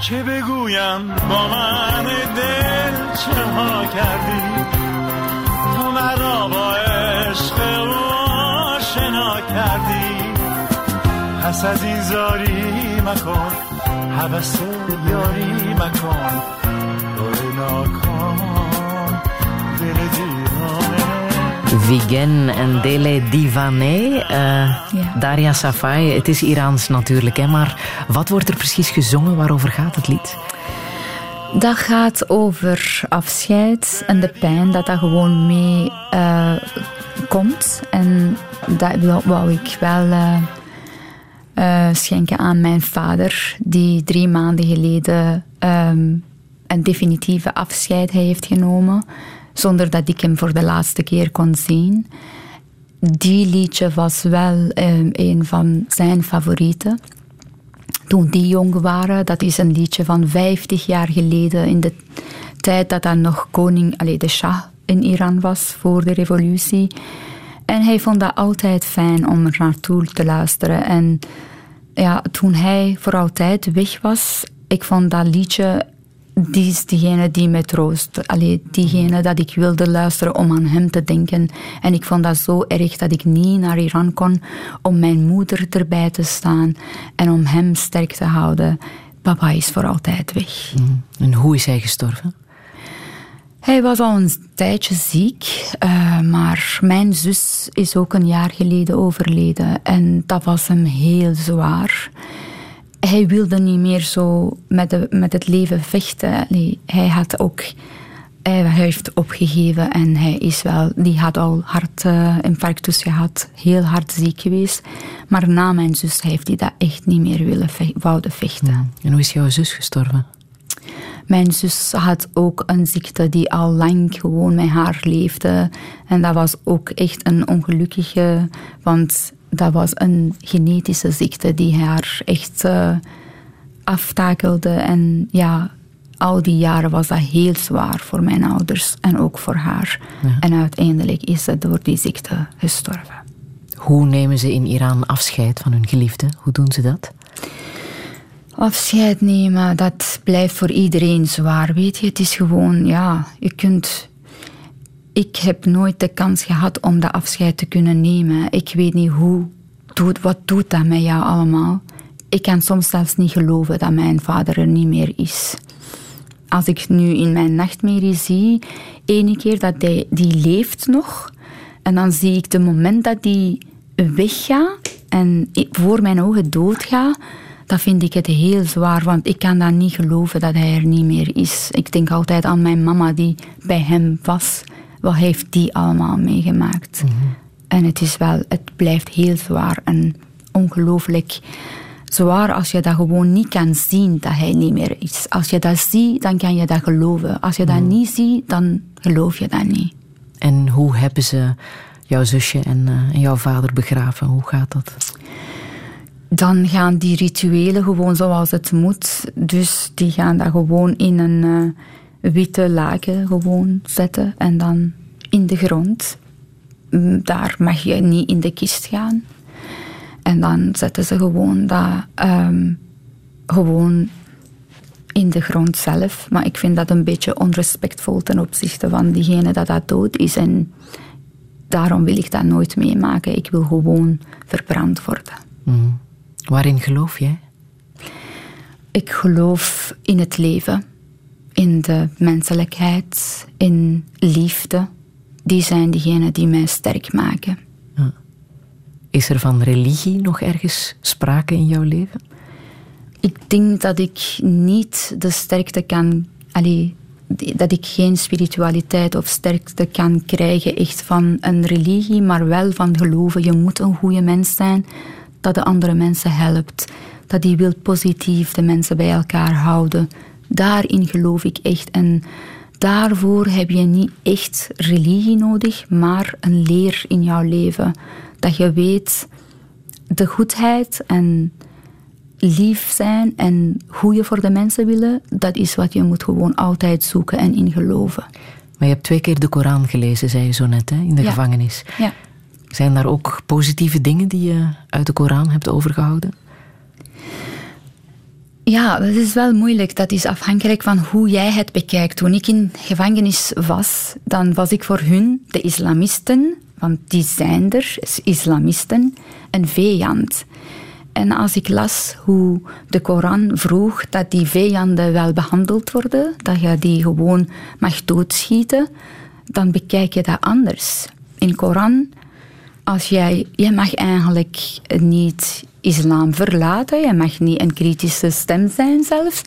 چه بگویم با من دل چه ها کردی؟ تو مرا با عشق آشنا کردی. پس از این زاری مکن حوث یاری مکن. دور ناکام دل دیوانه Vigen en Dele Divane. eh, Daria Safai, het is Iraans natuurlijk, hè, maar wat wordt er precies gezongen? Waarover gaat het lied? Dat gaat over afscheid en de pijn dat dat gewoon mee eh, komt. En dat wou ik wel eh, schenken aan mijn vader, die drie maanden geleden ehm, een definitieve afscheid heeft genomen, zonder dat ik hem voor de laatste keer kon zien. Die liedje was wel ehm, een van zijn favorieten toen die jong waren. Dat is een liedje van 50 jaar geleden, in de tijd dat hij nog koning, allee, de Shah in Iran was voor de revolutie. En hij vond dat altijd fijn om er naartoe te luisteren. En ja, toen hij voor altijd weg was, ik vond dat liedje, die is diegene die me troost. Allee, diegene dat ik wilde luisteren om aan hem te denken. En ik vond dat zo erg dat ik niet naar Iran kon om mijn moeder erbij te staan en om hem sterk te houden. Papa is voor altijd weg. En hoe is hij gestorven? Hij was al een tijdje ziek, eh, maar mijn zus is ook een jaar geleden overleden. En dat was hem heel zwaar. Hij wilde niet meer zo met, de, met het leven vechten. Nee, hij had ook... Hij heeft opgegeven en hij is wel... Die had al hartinfarctus gehad, heel hard ziek geweest. Maar na mijn zus heeft hij dat echt niet meer willen wouden vechten. En hoe is jouw zus gestorven? Mijn zus had ook een ziekte die al lang gewoon met haar leefde. En dat was ook echt een ongelukkige, want dat was een genetische ziekte die haar echt eh, aftakelde. En ja, al die jaren was dat heel zwaar voor mijn ouders en ook voor haar. En uiteindelijk is ze door die ziekte gestorven. Hoe nemen ze in Iran afscheid van hun geliefde? Hoe doen ze dat? Afscheid nemen, dat blijft voor iedereen zwaar, weet je. Het is gewoon, ja, je kunt... Ik heb nooit de kans gehad om dat afscheid te kunnen nemen. Ik weet niet hoe, wat doet dat met jou allemaal. Ik kan soms zelfs niet geloven dat mijn vader er niet meer is. Als ik nu in mijn nachtmerrie zie, ene keer dat hij, die leeft nog, en dan zie ik de moment dat die weggaat en voor mijn ogen doodgaat, dat vind ik het heel zwaar, want ik kan dan niet geloven dat hij er niet meer is. Ik denk altijd aan mijn mama die bij hem was. Wat heeft die allemaal meegemaakt? En het is wel, het blijft heel zwaar en ongelooflijk zwaar als je dat gewoon niet kan zien dat hij niet meer is. Als je dat ziet, dan kan je dat geloven. Als je dat niet ziet, dan geloof je dat niet. En hoe hebben ze jouw zusje en, eh, en jouw vader begraven? Hoe gaat dat? dan gaan die rituelen gewoon zoals het moet. Dus die gaan dat gewoon in een eh, witte laken gewoon zetten en dan in de grond. Mm, Daar mag je niet in de kist gaan. En dan zetten ze gewoon dat ehm, gewoon in de grond zelf. Maar ik vind dat een beetje onrespectvol ten opzichte van diegene dat dat dood is. En daarom wil ik dat nooit meemaken. Ik wil gewoon verbrand worden. Mm. Waarin geloof jij? Ik geloof in het leven, in de menselijkheid, in liefde. Die zijn diegenen die mij sterk maken. Is er van religie nog ergens sprake in jouw leven? Ik denk dat ik niet de sterkte kan. Allee, dat ik geen spiritualiteit of sterkte kan krijgen echt van een religie, maar wel van geloven. Je moet een goede mens zijn, dat de andere mensen helpt. Dat die wil positief de mensen bij elkaar houden. Daarin geloof ik echt. En daarvoor heb je niet echt religie nodig, maar een leer in jouw leven. Dat je weet de goedheid en lief zijn en goede voor de mensen willen, dat is wat je moet gewoon altijd zoeken en in geloven. Maar je hebt twee keer de Koran gelezen, zei je zo net, hè, in de gevangenis. Ja. Zijn daar ook positieve dingen die je uit de Koran hebt overgehouden? Ja, dat is wel moeilijk. Dat is afhankelijk van hoe jij het bekijkt. Toen ik in gevangenis was, dan was ik voor hun, de islamisten, want die zijn er, islamisten, een vijand. En als ik las hoe de Koran vroeg dat die vijanden wel behandeld worden, dat je die gewoon mag doodschieten, dan bekijk je dat anders. In Koran, als jij, je mag eigenlijk niet islam verlaten, je mag niet een kritische stem zijn zelfs,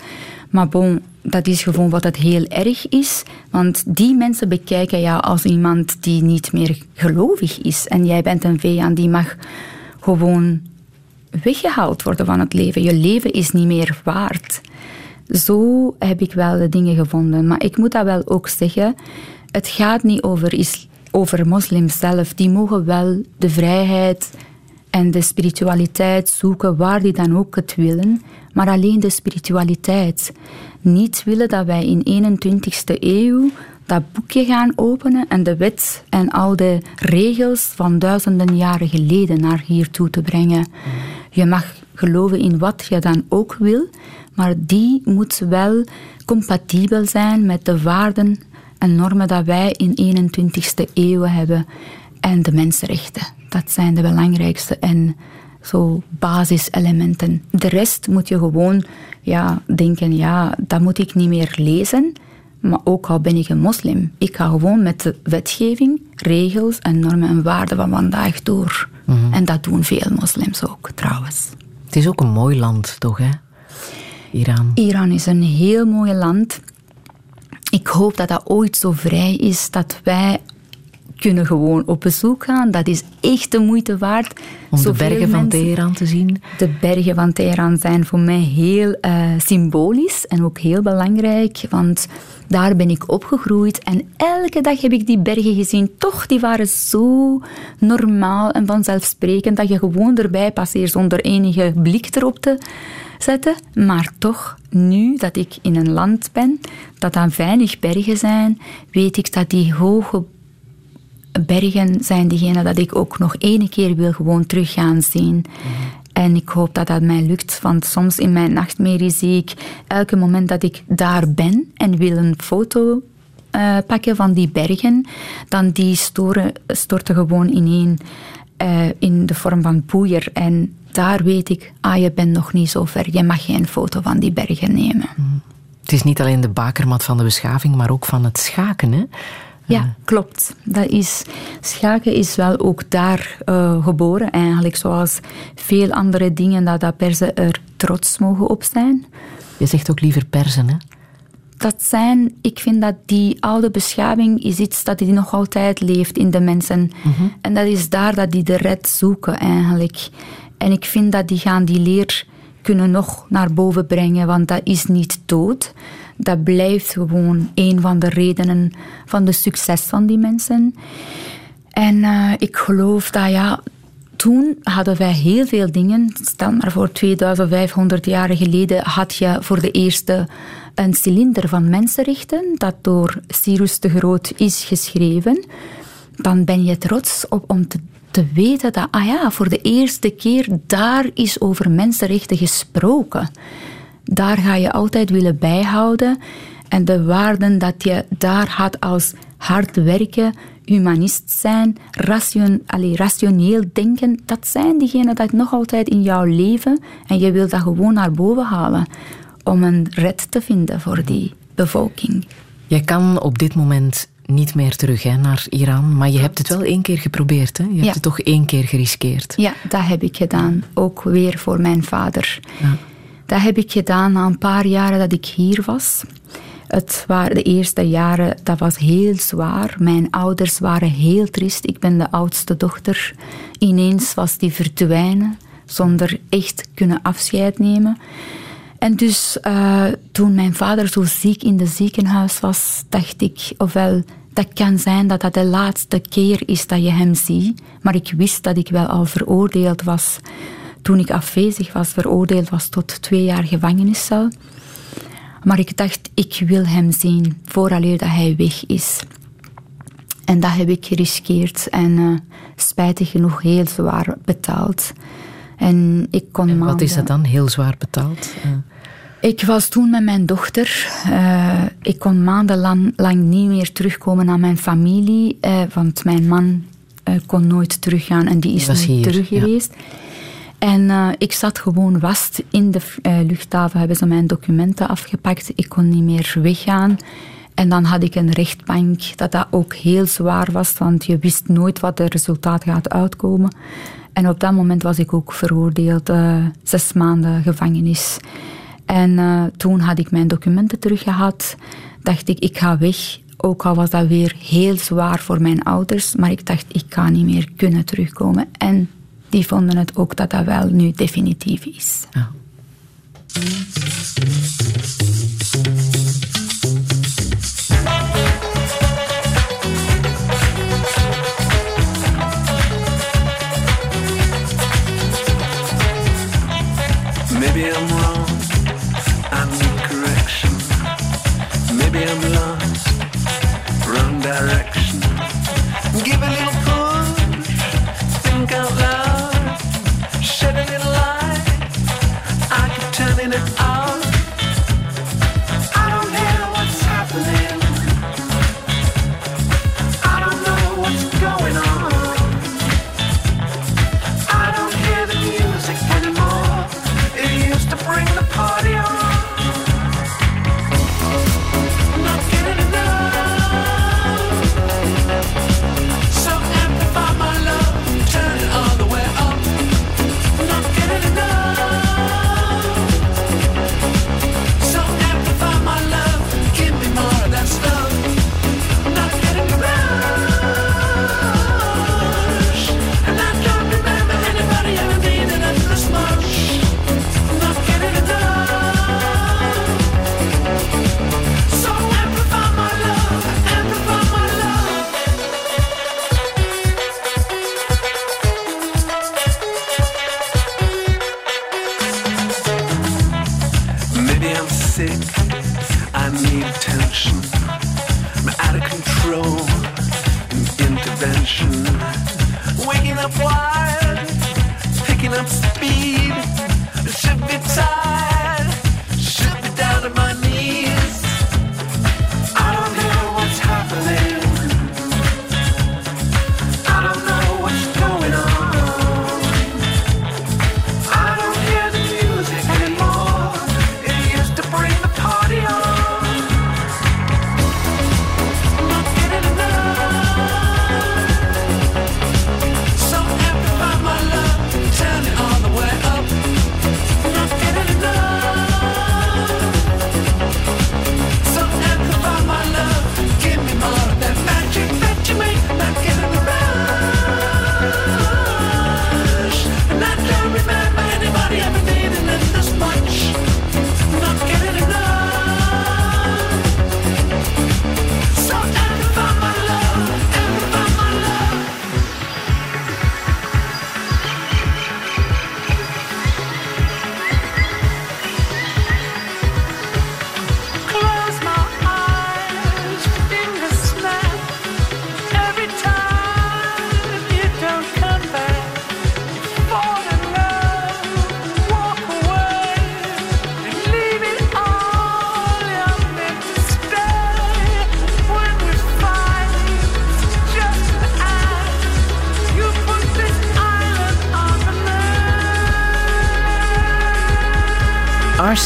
maar bon, dat is gewoon wat het heel erg is. Want die mensen bekijken jou als iemand die niet meer gelovig is. En jij bent een vijand die mag gewoon weggehaald worden van het leven. Je leven is niet meer waard. Zo heb ik wel de dingen gevonden. Maar ik moet dat wel ook zeggen. Het gaat niet over, over moslims zelf. Die mogen wel de vrijheid en de spiritualiteit zoeken waar die dan ook het willen. Maar alleen de spiritualiteit. Niet willen dat wij in 21ste eeuw dat boekje gaan openen en de wet en al de regels van duizenden jaren geleden naar hier toe te brengen. Je mag geloven in wat je dan ook wil, maar die moet wel compatibel zijn met de waarden en normen dat wij in 21ste eeuw hebben. En de mensenrechten. Dat zijn de belangrijkste en zo basiselementen. De rest moet je gewoon ja, denken, ja, dat moet ik niet meer lezen. Maar ook al ben ik een moslim, ik ga gewoon met de wetgeving, regels en normen en waarden van vandaag door. Mhm. En dat doen veel moslims ook, trouwens. Het is ook een mooi land, toch, hè? Iran. Iran is een heel mooi land. Ik hoop dat dat ooit zo vrij is dat wij kunnen gewoon op bezoek gaan. Dat is echt de moeite waard. Om de bergen van Teheran te zien? De bergen van Teheran zijn voor mij heel uh, symbolisch en ook heel belangrijk, want daar ben ik opgegroeid en elke dag heb ik die bergen gezien. Toch, die waren zo normaal en vanzelfsprekend dat je gewoon erbij passeert zonder enige blik erop te zetten. Maar toch, nu dat ik in een land ben dat aan weinig bergen zijn, weet ik dat die hoge bergen zijn diegene dat ik ook nog ene keer wil gewoon terug gaan zien. En ik hoop dat dat mij lukt, want soms in mijn nachtmerrie zie ik elke moment dat ik daar ben en wil een foto uh, pakken van die bergen, dan die storen, storten gewoon ineen uh, in de vorm van poeier. En daar weet ik, ah, je bent nog niet zo ver, je mag geen foto van die bergen nemen. Het is niet alleen de bakermat van de beschaving, maar ook van het schaken, hè? Ja, klopt. Dat is, schaken is wel ook daar uh, geboren, eigenlijk, zoals veel andere dingen, dat, dat persen er trots mogen op zijn. Je zegt ook liever persen, hè? Dat zijn, ik vind dat die oude beschaving is iets dat die nog altijd leeft in de mensen. Mhm. En dat is daar dat die de red zoeken, eigenlijk. En ik vind dat die gaan die leer kunnen nog naar boven brengen, want dat is niet dood dat blijft gewoon een van de redenen van de succes van die mensen. En uh, ik geloof dat ja, toen hadden wij heel veel dingen. Stel maar voor 2500 jaar geleden had je voor de eerste een cilinder van mensenrechten dat door Cyrus de Groot is geschreven. Dan ben je trots op om te, te weten dat, ah ja, voor de eerste keer daar is over mensenrechten gesproken daar ga je altijd willen bijhouden. En de waarden dat je daar had als hard werken, humanist zijn, ration, allee, rationeel denken, dat zijn diegenen dat nog altijd in jouw leven en je wilt dat gewoon naar boven halen om een red te vinden voor die bevolking. Jij kan op dit moment niet meer terug hè, naar Iran, maar je hebt het wel één keer geprobeerd. Hè? Je hebt Ja. het toch één keer geriskeerd. Ja, dat heb ik gedaan. Ook weer voor mijn vader. Ja. Dat heb ik gedaan na een paar jaren dat ik hier was. Het waren de eerste jaren, dat was heel zwaar. Mijn ouders waren heel triest. Ik ben de oudste dochter. Ineens was die verdwijnen, zonder echt kunnen afscheid nemen. En dus eh, toen mijn vader zo ziek in het ziekenhuis was, dacht ik, ofwel dat kan zijn dat dat de laatste keer is dat je hem ziet. Maar ik wist dat ik wel al veroordeeld was toen ik afwezig was, veroordeeld was tot twee jaar gevangeniscel. Maar ik dacht, ik wil hem zien vooraleer dat hij weg is. En dat heb ik geriskeerd en eh, spijtig genoeg heel zwaar betaald. En ik kon En wat is dat dan? Heel zwaar betaald? Eh, ik was toen met mijn dochter. Eh, ik kon maandenlang lang niet meer terugkomen naar mijn familie, want mijn man kon nooit teruggaan en die is hier, terug ja. En eh, ik zat gewoon vast in de eh, luchthaven, hebben ze mijn documenten afgepakt. Ik kon niet meer weggaan. En dan had ik een rechtbank, dat dat ook heel zwaar was, want je wist nooit wat het resultaat gaat uitkomen. En op dat moment was ik ook veroordeeld, eh, zes maanden gevangenis. En toen had ik mijn documenten teruggehad. Dacht ik, ik ga weg. Ook al was dat weer heel zwaar voor mijn ouders. Maar ik dacht, ik ga niet meer kunnen terugkomen. En die vonden het ook dat dat wel nu definitief is. ja.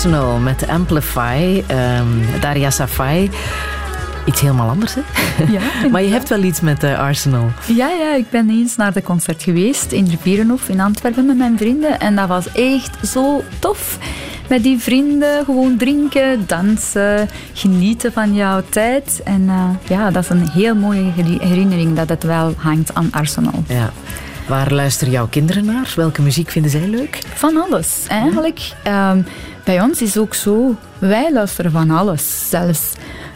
Arsenal met Amplify, um, Daria Safai. Iets helemaal anders, hè? Ja. *laughs* maar je hebt wel iets met uh, Arsenal. Ja, ja, ik ben eens naar de concert geweest in Rivierenhof in Antwerpen met mijn vrienden. En dat was echt zo tof. Met die vrienden gewoon drinken, dansen, genieten van jouw tijd. En uh, ja, dat is een heel mooie herinnering dat het wel hangt aan Arsenal. Ja. Waar luisteren jouw kinderen naar? Welke muziek vinden zij leuk? Van alles, eigenlijk. Um, bij ons is ook zo, wij luisteren van alles. Zelfs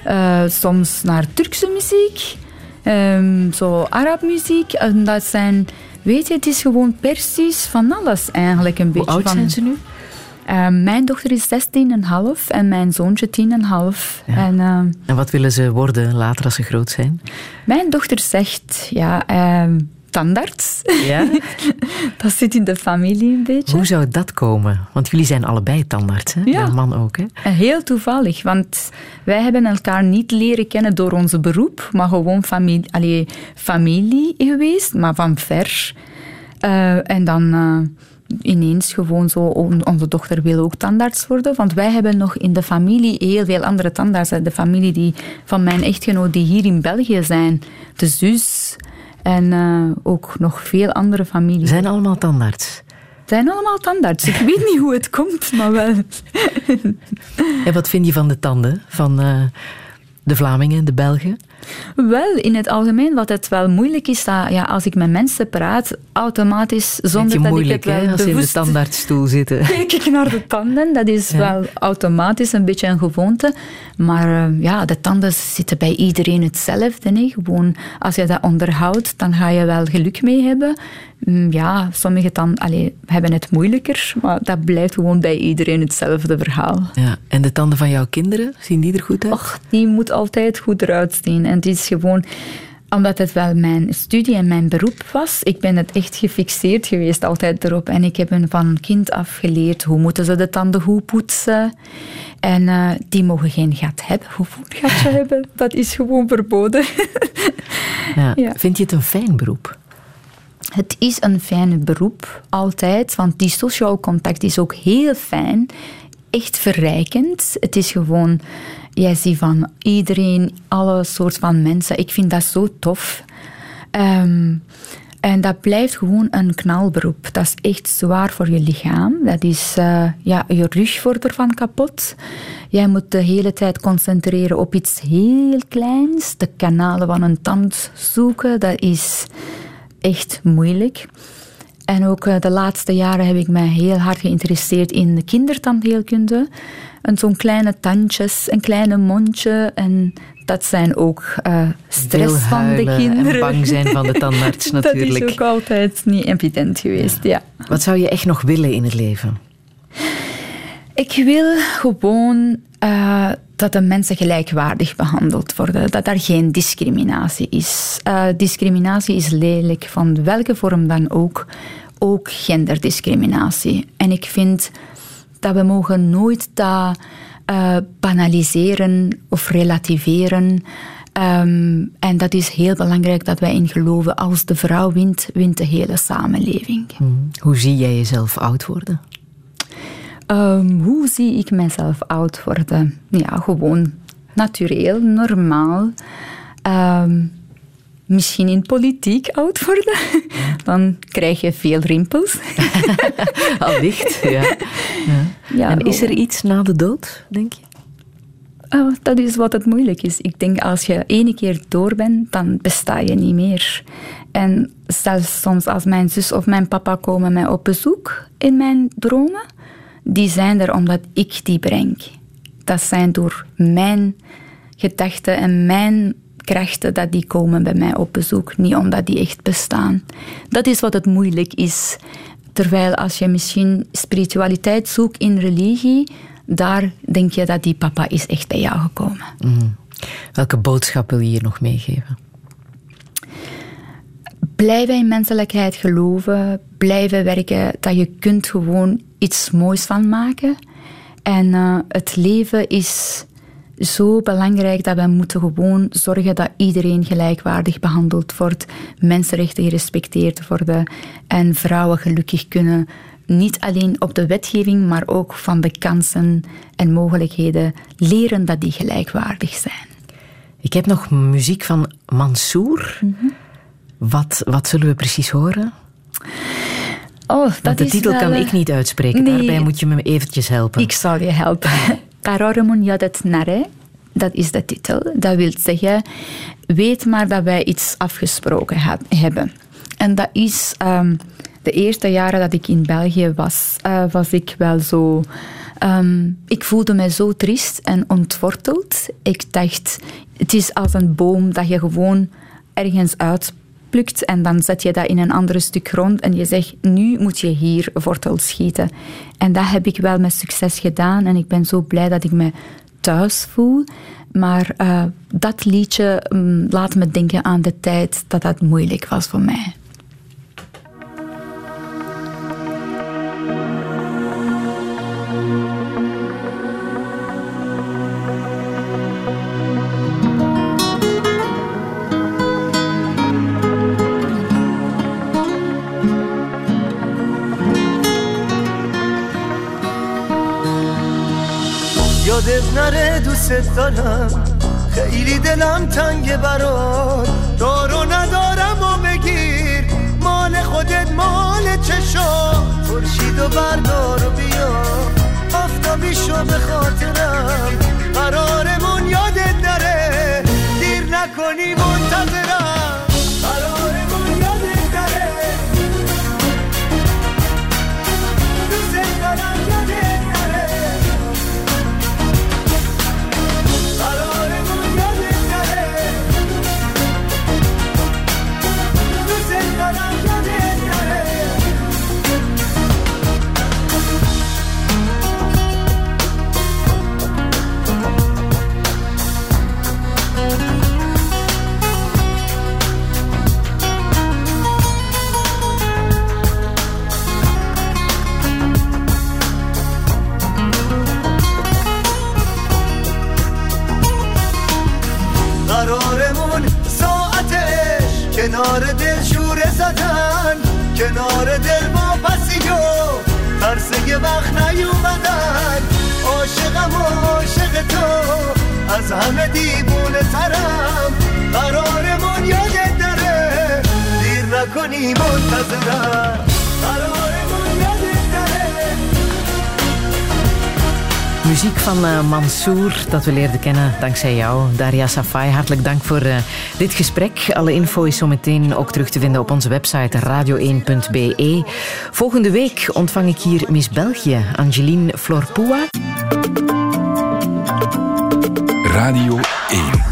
uh, soms naar Turkse muziek, um, zo Arab-muziek. En dat zijn, weet je, het is gewoon Persisch van alles eigenlijk een beetje. Hoe oud zijn ze nu? Uh, mijn dochter is 16,5 en mijn zoontje 10,5. Ja. En, uh, en wat willen ze worden later als ze groot zijn? Mijn dochter zegt, ja, tandarts. Ja? *laughs* dat zit in de familie een beetje. Hoe zou dat komen? Want jullie zijn allebei tandarts, hè? Ja. Mijn man ook, hè? En heel toevallig, want wij hebben elkaar niet leren kennen door onze beroep, maar gewoon familie, allee, familie geweest, maar van ver. Uh, en dan uh, ineens gewoon zo, onze dochter wil ook tandarts worden, want wij hebben nog in de familie heel veel andere tandartsen. De familie die, van mijn echtgenoot die hier in België zijn, de zus... En uh, ook nog veel andere families. Zijn allemaal tandarts? Zijn allemaal tandarts. Ik weet niet hoe het komt, maar wel. *laughs* en wat vind je van de tanden van uh, de Vlamingen, de Belgen? Wel, in het algemeen, wat het wel moeilijk is, dat ja, als ik met mensen praat, automatisch, zonder dat moeilijk, ik het wel hè, als bewust... in de tandartsstoel zitten. *laughs* Kijk ik naar de tanden, dat is ja. wel automatisch een beetje een gewoonte. Maar uh, ja, de tanden zitten bij iedereen hetzelfde. Hè. Gewoon, als je dat onderhoudt, dan ga je wel geluk mee hebben. Ja, sommige tanden allee, hebben het moeilijker, maar dat blijft gewoon bij iedereen hetzelfde verhaal. Ja. En de tanden van jouw kinderen, zien die er goed uit? Och, die moet altijd goed eruit zien. En het is gewoon omdat het wel mijn studie en mijn beroep was. Ik ben het echt gefixeerd geweest altijd erop. En ik heb hen van kind af geleerd hoe moeten ze de tanden goed poetsen. En uh, die mogen geen gat hebben. Hoeveel gatje *laughs* hebben? Dat is gewoon verboden. *laughs* ja. Ja. Vind je het een fijn beroep? Het is een fijn beroep, altijd. Want die sociaal contact is ook heel fijn. Echt verrijkend. Het is gewoon jij ziet van iedereen, alle soorten van mensen. Ik vind dat zo tof. Um, en dat blijft gewoon een knalberoep. Dat is echt zwaar voor je lichaam. Dat is, uh, ja, je rug wordt ervan kapot. Jij moet de hele tijd concentreren op iets heel kleins. De kanalen van een tand zoeken, dat is echt moeilijk. En ook uh, de laatste jaren heb ik mij heel hard geïnteresseerd in kindertandheelkunde. En zo'n kleine tandjes, een kleine mondje. En dat zijn ook uh, stress van de kinderen. En bang zijn van de tandarts natuurlijk. *laughs* dat is ook altijd niet evident geweest, ja. ja. Wat zou je echt nog willen in het leven? Ik wil gewoon uh, dat de mensen gelijkwaardig behandeld worden. Dat er geen discriminatie is. Uh, discriminatie is lelijk, van welke vorm dan ook. Ook genderdiscriminatie. En ik vind dat we mogen nooit dat uh, banaliseren of relativeren. Um, en dat is heel belangrijk dat wij in geloven. Als de vrouw wint, wint de hele samenleving. Hmm. Hoe zie jij jezelf oud worden? Um, hoe zie ik mezelf oud worden? Ja, gewoon natuurlijk, normaal. Um, misschien in politiek oud worden. *laughs* Dan krijg je veel rimpels. *laughs* Allicht, ja. ja. ja. En is er iets na de dood, denk je? Oh, dat is wat het moeilijk is. Ik denk als je ene keer door bent, dan besta je niet meer. En zelfs soms als mijn zus of mijn papa komen mij op bezoek in mijn dromen, die zijn er omdat ik die breng. Dat zijn door mijn gedachten en mijn krachten dat die komen bij mij op bezoek, niet omdat die echt bestaan. Dat is wat het moeilijk is. Terwijl als je misschien spiritualiteit zoekt in religie, daar denk je dat die papa is echt bij jou gekomen. Mm. Welke boodschap wil je hier nog meegeven? Blijven in menselijkheid geloven, blijven werken, dat je kunt gewoon iets moois van maken. En uh, het leven is zo belangrijk dat we moeten gewoon zorgen dat iedereen gelijkwaardig behandeld wordt, mensenrechten gerespecteerd worden en vrouwen gelukkig kunnen niet alleen op de wetgeving, maar ook van de kansen en mogelijkheden leren dat die gelijkwaardig zijn. Ik heb nog muziek van Mansour. Wat, wat zullen we precies horen? Oh, dat Want de is titel wel, kan eh, ik niet uitspreken. nee. Daarbij moet je me eventjes helpen. Ik zal je helpen. *laughs* Karoremun yadet nare, dat is de titel. Dat wil zeggen, weet maar dat wij iets afgesproken hebben. En dat is, ehm, de eerste jaren dat ik in België was, eh, was ik wel zo... ehm, ik voelde me zo triest en ontworteld. Ik dacht, het is als een boom dat je gewoon ergens uitplukt en dan zet je dat in een ander stuk grond en je zegt, nu moet je hier wortels schieten. En dat heb ik wel met succes gedaan en ik ben zo blij dat ik me thuis voel. Maar eh, dat liedje mm, laat me denken aan de tijd dat dat moeilijk was voor mij. دوست دارم. خیلی دلم تنگ برات. دارو ندارم و بگیر. مال خودت مال چشا. خورشید و بردار و بیا. آفتابی شو به خاطرم. قرارمون یادت نره. دیر نکنی منتظرم کنار دل ما پسی و ترس یه وقت نیومدن. عاشقم و عاشق تو از همه دیوونه ترم. قرارمون یادت نره دیر نکنی منتظرم. قرارمون Muziek van eh, Mansour, dat we leerden kennen dankzij jou, Daria Safai. Hartelijk dank voor eh, dit gesprek. Alle info is zometeen ook terug te vinden op onze website radio1.be. Volgende week ontvang ik hier Miss België, Angeline Florpua. Radio 1.